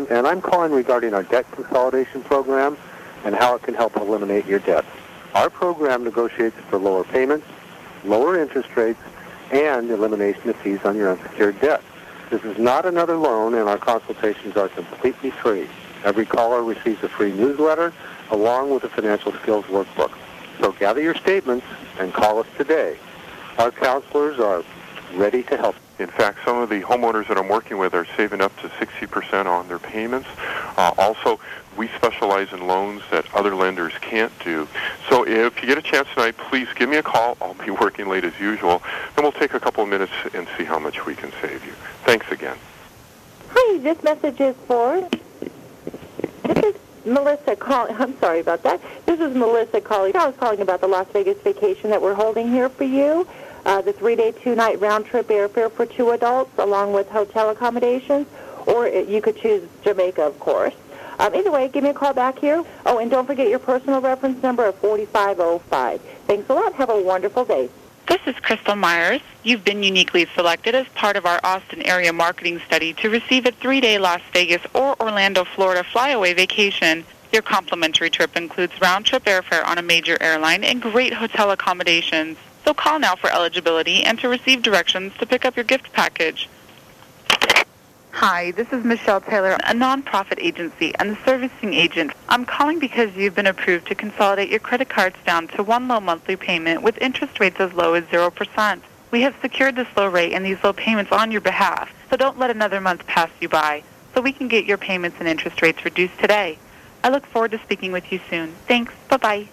And I'm calling regarding our debt consolidation program and how it can help eliminate your debt. Our program negotiates for lower payments, lower interest rates, and elimination of fees on your unsecured debt. This is not another loan, and our consultations are completely free. Every caller receives a free newsletter along with a financial skills workbook. So gather your statements and call us today. Our counselors are ready to help. In fact, some of the homeowners that I'm working with are saving up to 60% on their payments. Uh, also, we specialize in loans that other lenders can't do. So if you get a chance tonight, please give me a call. I'll be <laughs> working late as usual. And we'll take a couple of minutes and see how much we can save you. Thanks again. Hi, this message is for. This is Melissa calling. <laughs> I'm sorry about that. This is Melissa calling. I was calling about the Las Vegas vacation that we're holding here for you. Uh, the three-day, two-night round-trip airfare for two adults, along with hotel accommodations, or you could choose Jamaica, of course. Um, either way, give me a call back here. Oh, and don't forget your personal reference number of 4505. Thanks a lot. Have a wonderful day. This is Crystal Myers. You've been uniquely selected as part of our Austin area marketing study to receive a three-day Las Vegas or Orlando, Florida flyaway vacation. Your complimentary trip includes round-trip airfare on a major airline and great hotel accommodations. So call now for eligibility and to receive directions to pick up your gift package. Hi, this is Michelle Taylor, a nonprofit agency and the servicing agent. I'm calling because you've been approved to consolidate your credit cards down to one low monthly payment with interest rates as low as 0%. We have secured this low rate and these low payments on your behalf, so don't let another month pass you by, so we can get your payments and interest rates reduced today. I look forward to speaking with you soon. Thanks. Bye-bye.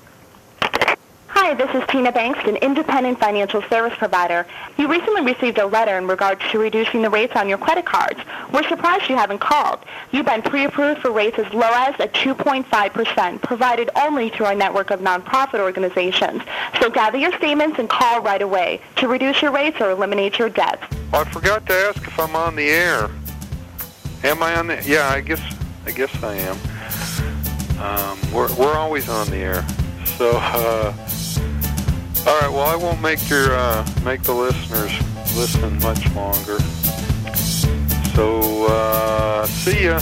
Hi, this is Tina Banks, an independent financial service provider. You recently received a letter in regards to reducing the rates on your credit cards. We're surprised you haven't called. You've been pre-approved for rates as low as a 2.5%, provided only through our network of nonprofit organizations. So gather your statements and call right away to reduce your rates or eliminate your debts. I forgot to ask if I'm on the air. Am I on the? Yeah, I guess I guess I am. Um, we're we're always on the air. So uh, All right. Well, I won't make your uh, make the listeners listen much longer. So uh, see ya.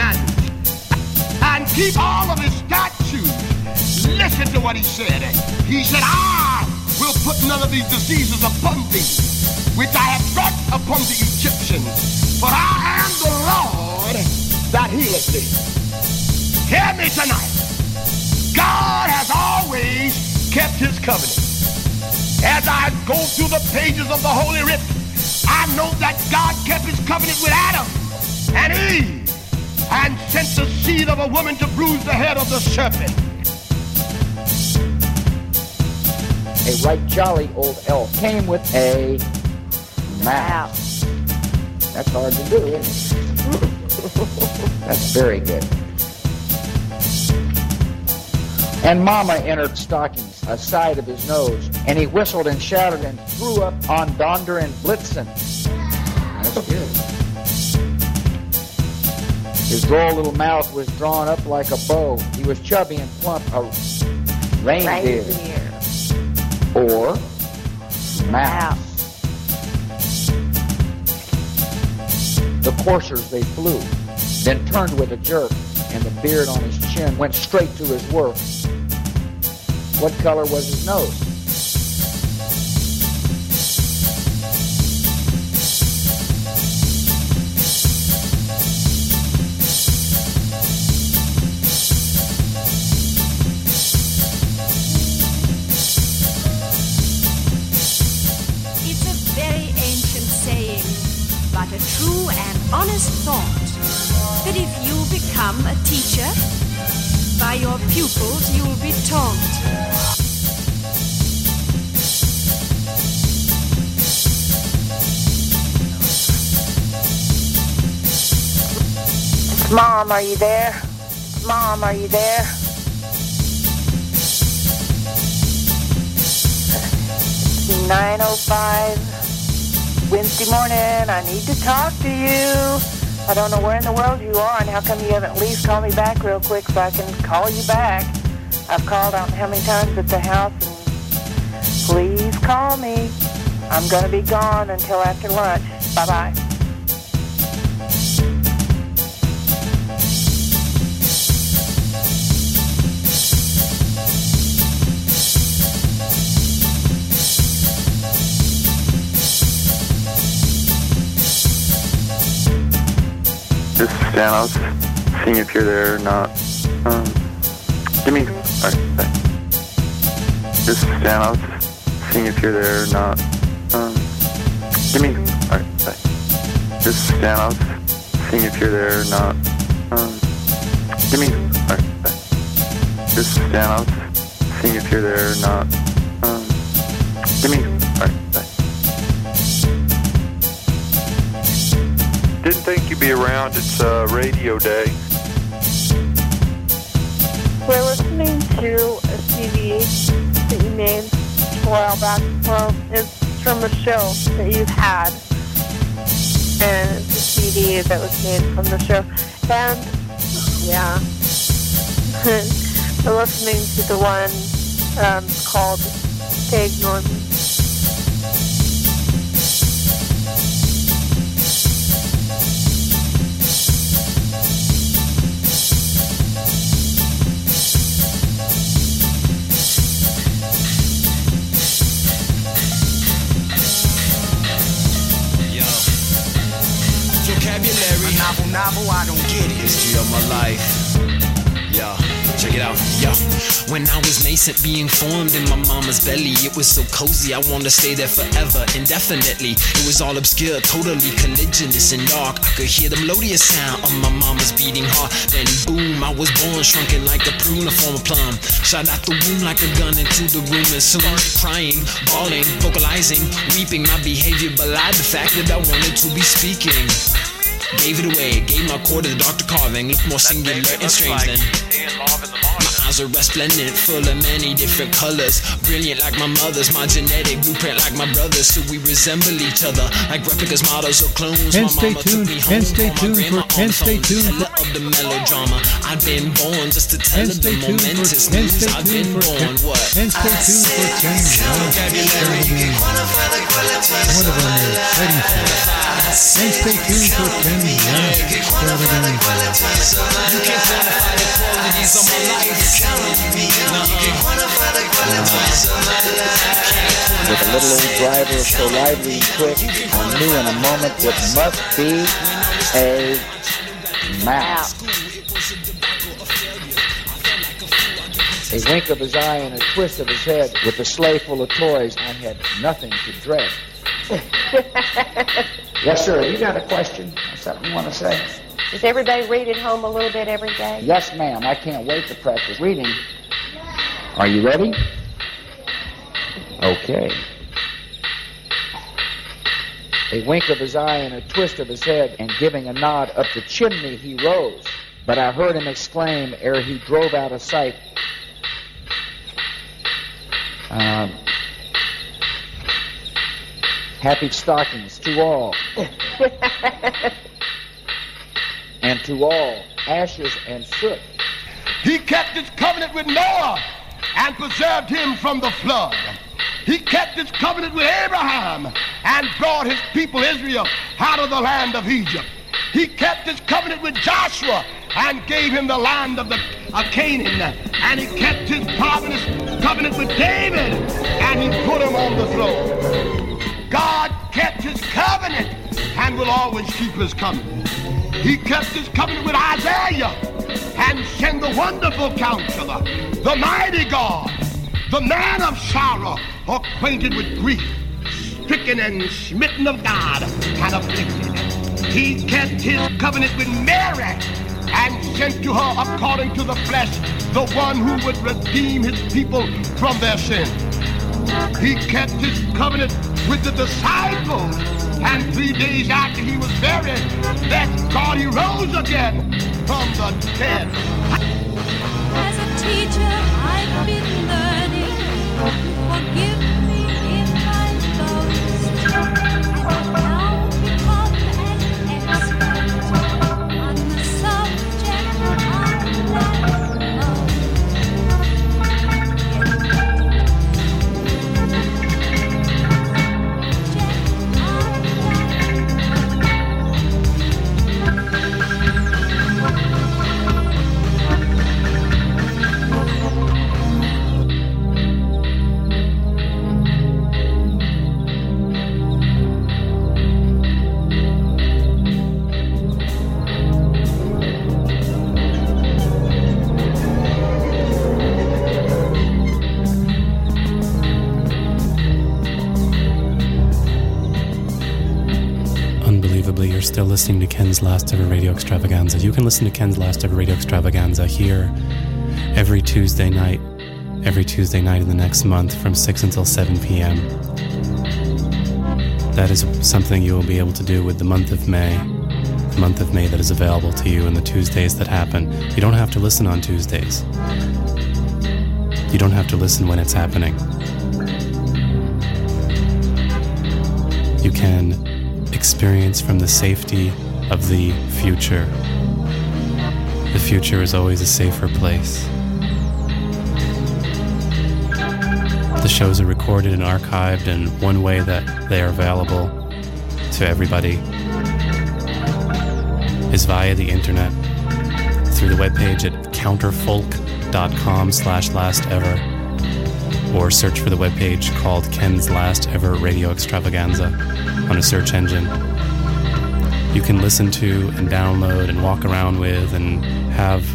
and keep all of his statutes. Listen to what he said. He said, I will put none of these diseases upon thee, which I have brought upon the Egyptians. For I am the Lord that healeth thee. Hear me tonight. God has always kept his covenant. As I go through the pages of the Holy Writ, I know that God kept his covenant with Adam and Eve and sent the seed of a woman to bruise the head of the serpent. A right jolly old elf came with a mouse. That's hard to do, isn't it? That's very good. And Mama entered stockings, a side of his nose, and he whistled and shouted and threw up on Donder and Blitzen. That's good. His droll little mouth was drawn up like a bow. He was chubby and plump, a reindeer. Or mouse. The coursers they flew, then turned with a jerk, and the beard on his chin went straight to his work. What color was his nose? Mom, are you there? Mom, are you there? Nine oh five Wednesday morning. I need to talk to you. I don't know where in the world you are, and how come you haven't at least called me back real quick so I can call you back. I've called out how many times at the house, and please call me. I'm gonna be gone until after lunch. Bye bye. This is Stanos. Seeing if you're there or not. Um, give me. Bye. This is Stanos. Seeing if you're there or not. Um, give me. Alright, bye. This is Stanos. Seeing if you're there or not. Um, give me. Alright, bye. This is Stanos. Seeing if you're there or not. Um, give me. Alright, bye. Didn't think you'd be around. It's uh, radio day. We're listening to a CD that you made a while back. Well, it's from a show that you've had. And it's a CD that was made from the show. And, yeah. <laughs> We're listening to the one um, called Dave Norton. When I was nascent being formed in my mama's belly, it was so cozy. I wanted to stay there forever, indefinitely. It was all obscure, totally collisionist and dark. I could hear the melodious sound of my mama's beating heart. Then boom, I was born shrunken like a prune, a form of plum. Shot out the womb like a gun into the room and soon crying, bawling, vocalizing, weeping. My behavior belied the fact that I wanted to be speaking. Gave it away, gave my core to the Dr. Carving. Look more singular and strange than. Eyes are resplendent, full of many different colors. Brilliant like my mother's, my genetic blueprint like my brother's. So we resemble each other like replicas, models, or clones. And my stay mama tuned, took me home. and stay tuned for- and stay tuned Hella of the melodrama. I've been born just to tell of the for- momentous and news. I've been for- born. What? and stay tuned for Ken's What am I waiting for? And stay tuned for extravaganza. You can't quantify the qualities of my With a little old driver so lively and quick, I knew in a moment it must be a mouse. A wink of his eye and a twist of his head with a sleigh full of toys, I had nothing to dread. <laughs> yes, sir. You got a question? Something you want to say? Does everybody read at home a little bit every day? Yes, ma'am. I can't wait to practice reading. Are you ready? Okay. A wink of his eye and a twist of his head, and giving a nod up the chimney, he rose. But I heard him exclaim ere he drove out of sight. Um, happy stockings to all, <laughs> and to all, ashes and soot. He kept his covenant with Noah and preserved him from the flood. He kept his covenant with Abraham and brought his people Israel out of the land of Egypt. He kept his covenant with Joshua and gave him the land of the of Canaan. And he kept his promise covenant with David and he put him on the throne. God kept his covenant and will always keep his covenant. He kept his covenant with Isaiah and sent the wonderful counselor, the mighty God, the man of sorrow, acquainted with grief, stricken and smitten of God and afflicted. He kept his covenant with Mary and sent to her according to the flesh the one who would redeem his people from their sin. He kept his covenant with the disciples, and three days after he was buried, that God he rose again from the dead. As a teacher, I've been learning. Forgive Ken's Last Ever Radio Extravaganza. You can listen to Ken's Last Ever Radio Extravaganza here every Tuesday night, every Tuesday night in the next month from 6 until 7 p.m. That is something you will be able to do with the month of May, the month of May that is available to you and the Tuesdays that happen. You don't have to listen on Tuesdays. You don't have to listen when it's happening. You can experience from the safety of the future. The future is always a safer place. The shows are recorded and archived, and one way that they are available to everybody is via the internet through the webpage at counterfolk.com slash last ever or search for the webpage called Ken's Last Ever Radio Extravaganza on a search engine. You can listen to and download and walk around with and have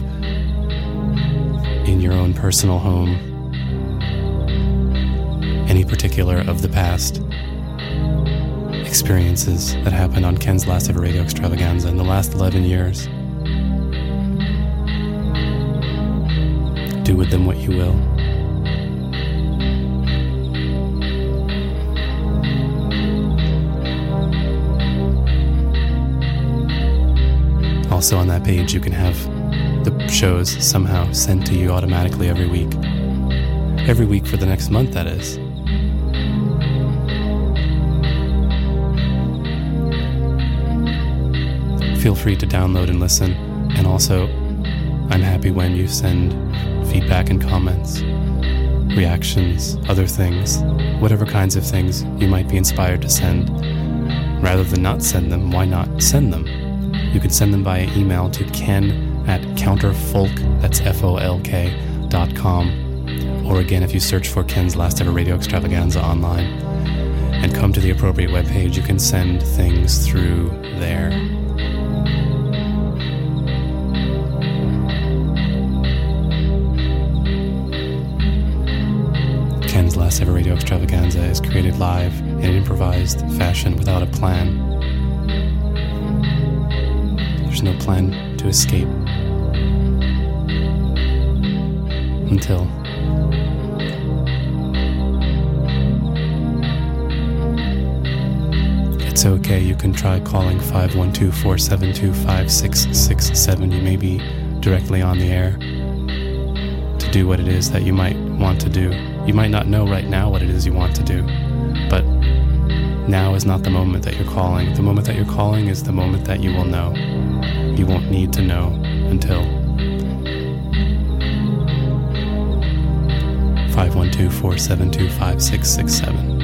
in your own personal home any particular of the past experiences that happened on Ken's Last Ever Radio Extravaganza in the last 11 years. Do with them what you will. Also, on that page, you can have the shows somehow sent to you automatically every week. Every week for the next month, that is. Feel free to download and listen. And also, I'm happy when you send feedback and comments, reactions, other things, whatever kinds of things you might be inspired to send. Rather than not send them, why not send them? You can send them via email to ken at counterfolk, that's F-O-L-K, dot com. Or again, if you search for Ken's Last Ever Radio Extravaganza online and come to the appropriate webpage, you can send things through there. Ken's Last Ever Radio Extravaganza is created live in an improvised fashion without a plan. No plan to escape until it's okay. You can try calling 512 472 5667. You may be directly on the air to do what it is that you might want to do. You might not know right now what it is you want to do, now is not the moment that you're calling. The moment that you're calling is the moment that you will know. You won't need to know until 512 472 5667.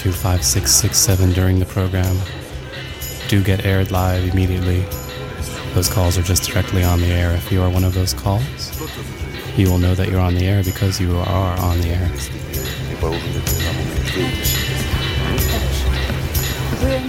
472 5667 during the program do get aired live immediately. Those calls are just directly on the air. If you are one of those calls, you will know that you're on the air because you are on the air. Вы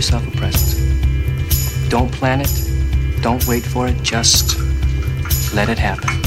yourself a present. Don't plan it, don't wait for it, just let it happen.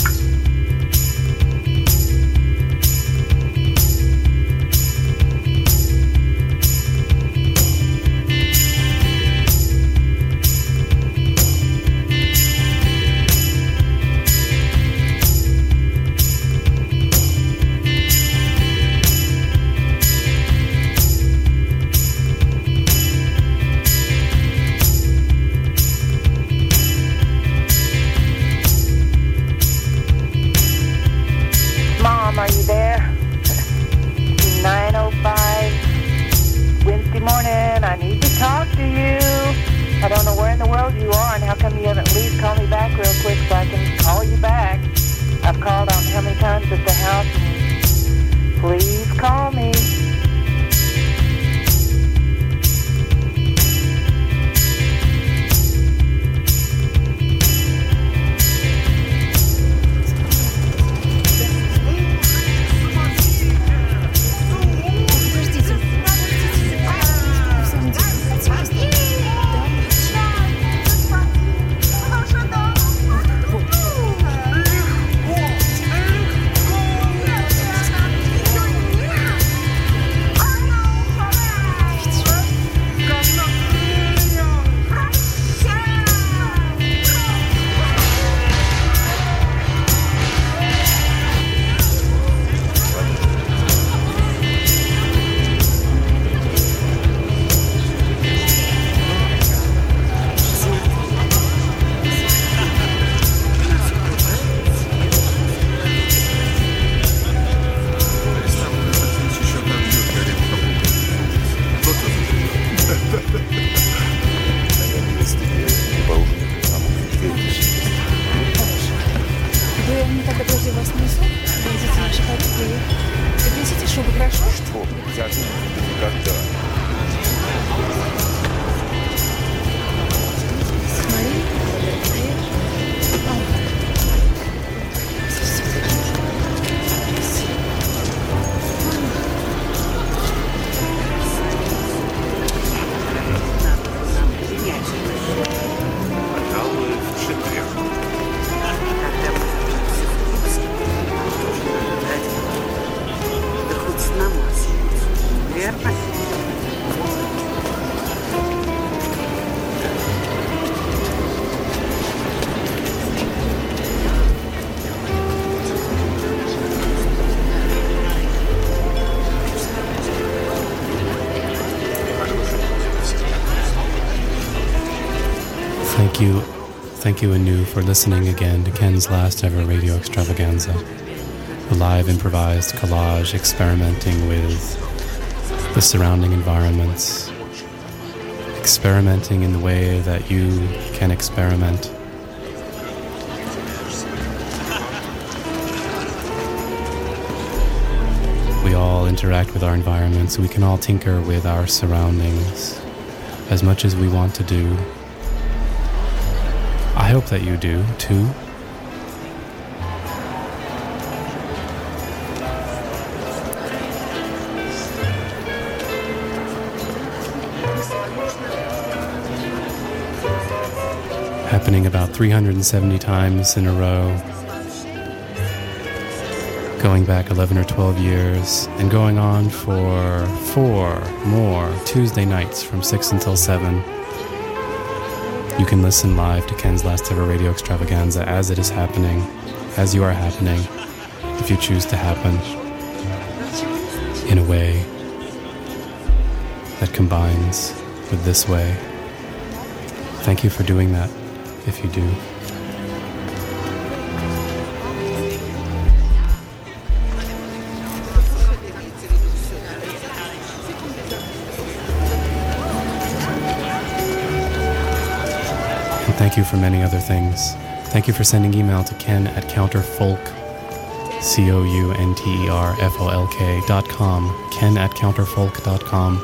You anew for listening again to Ken's last ever radio extravaganza. A live improvised collage experimenting with the surrounding environments, experimenting in the way that you can experiment. We all interact with our environments, we can all tinker with our surroundings as much as we want to do. I hope that you do too. Happening about 370 times in a row. Going back 11 or 12 years and going on for four more Tuesday nights from 6 until 7. You can listen live to Ken's last ever radio extravaganza as it is happening, as you are happening, if you choose to happen, in a way that combines with this way. Thank you for doing that, if you do. Thank you for many other things. Thank you for sending email to ken at counterfolk, C O U N T E R F O L K dot com, ken at counterfolk dot com.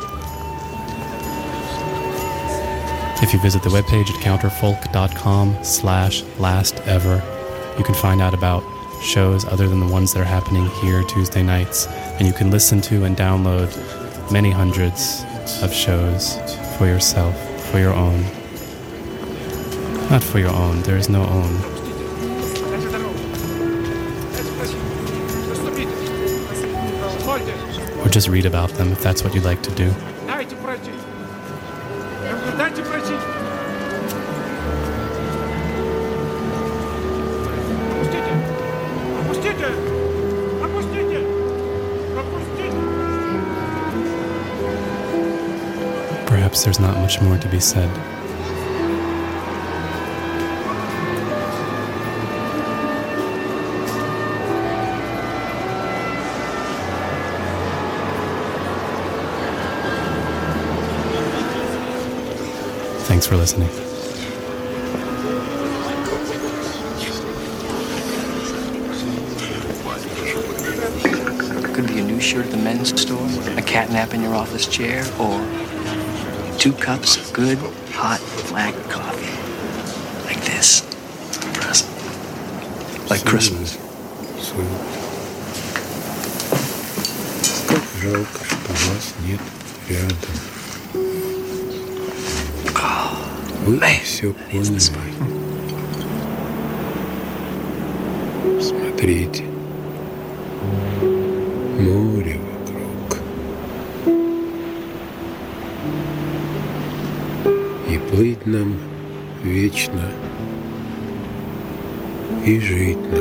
If you visit the webpage at counterfolk.com slash last ever, you can find out about shows other than the ones that are happening here Tuesday nights, and you can listen to and download many hundreds of shows for yourself, for your own. Not for your own, there is no own. Or just read about them if that's what you'd like to do. Perhaps there's not much more to be said. Thanks for listening. Could be a new shirt at the men's store, a cat nap in your office chair, or two cups of good, hot, black coffee. Like this. Present. Like Christmas. Как жалко, что вас нет рядом. Вы все поняли. Смотрите. Море вокруг. И плыть нам вечно. И жить нам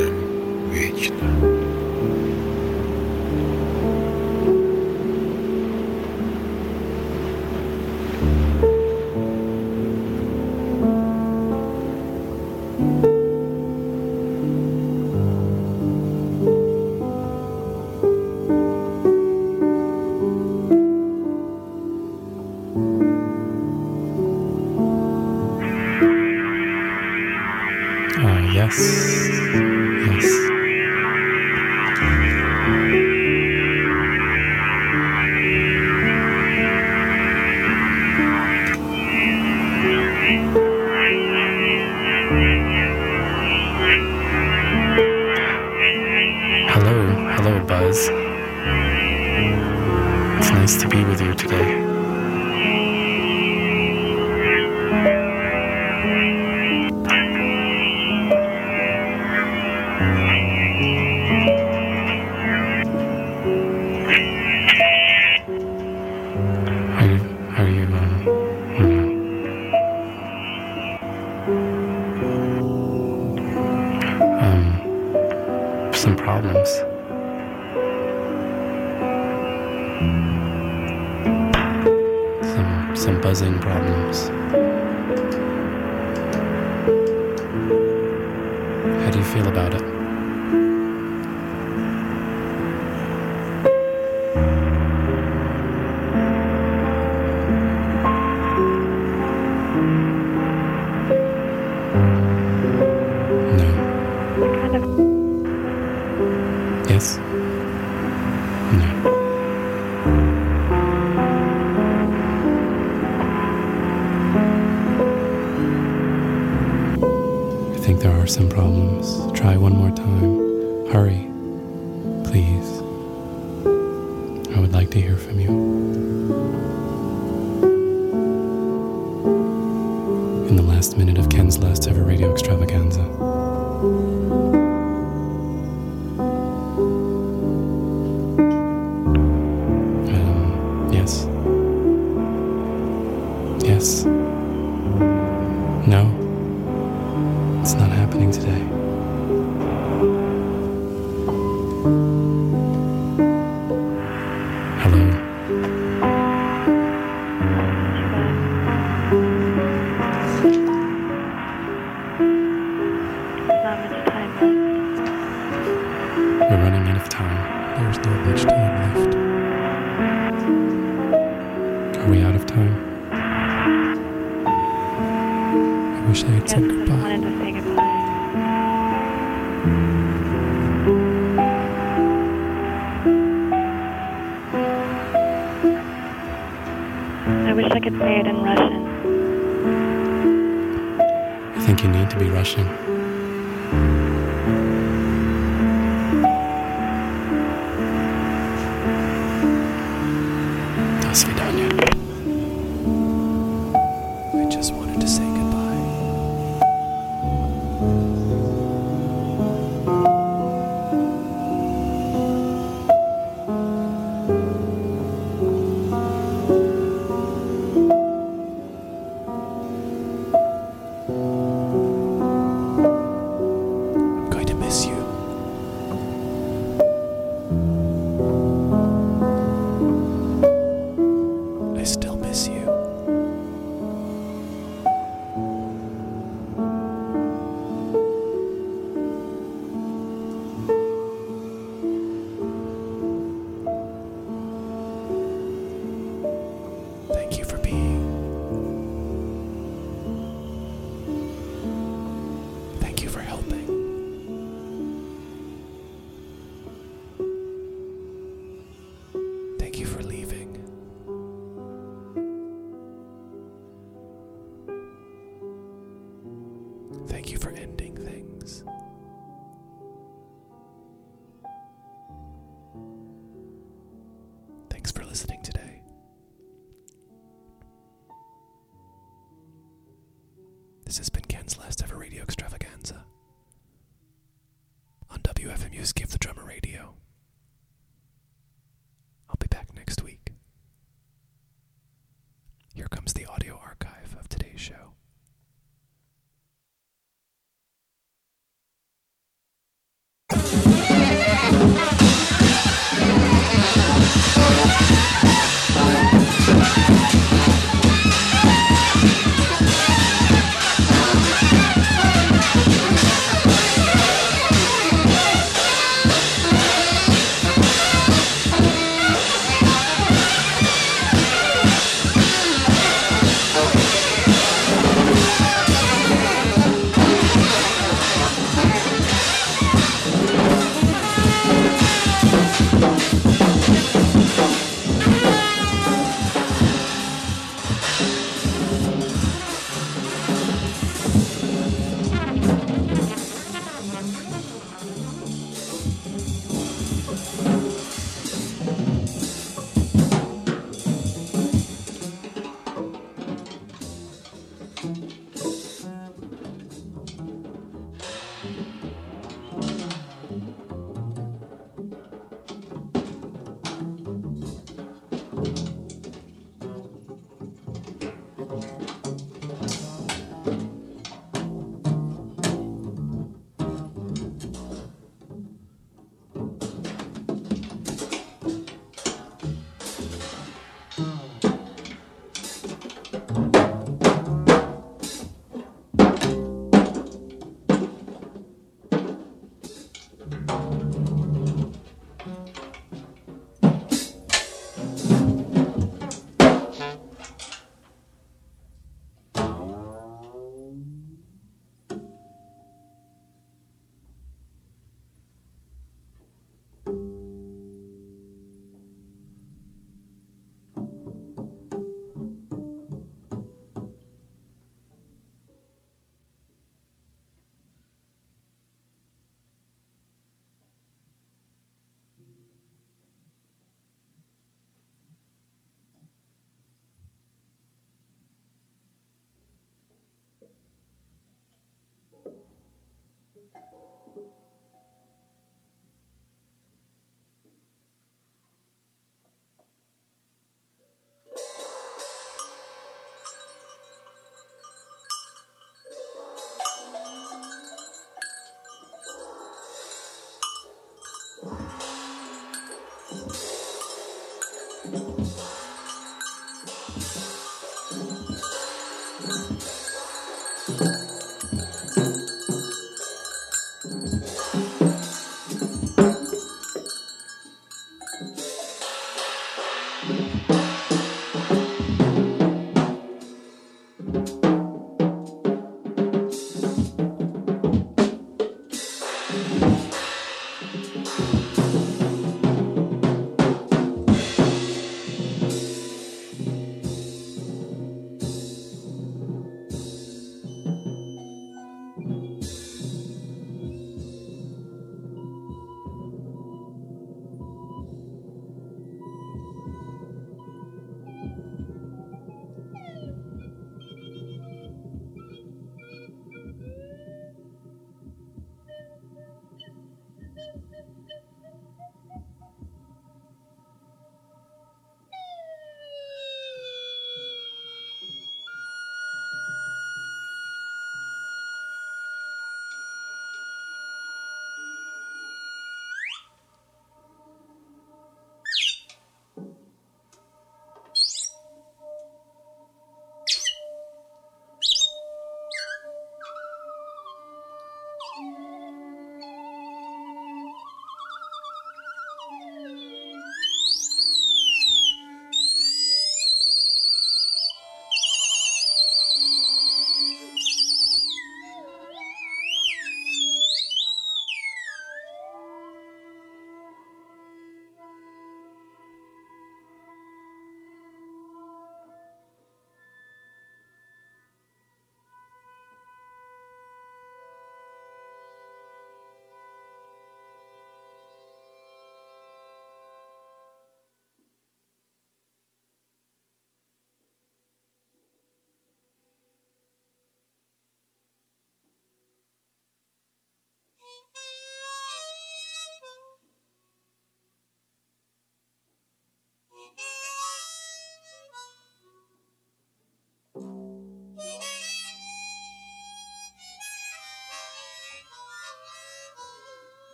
Are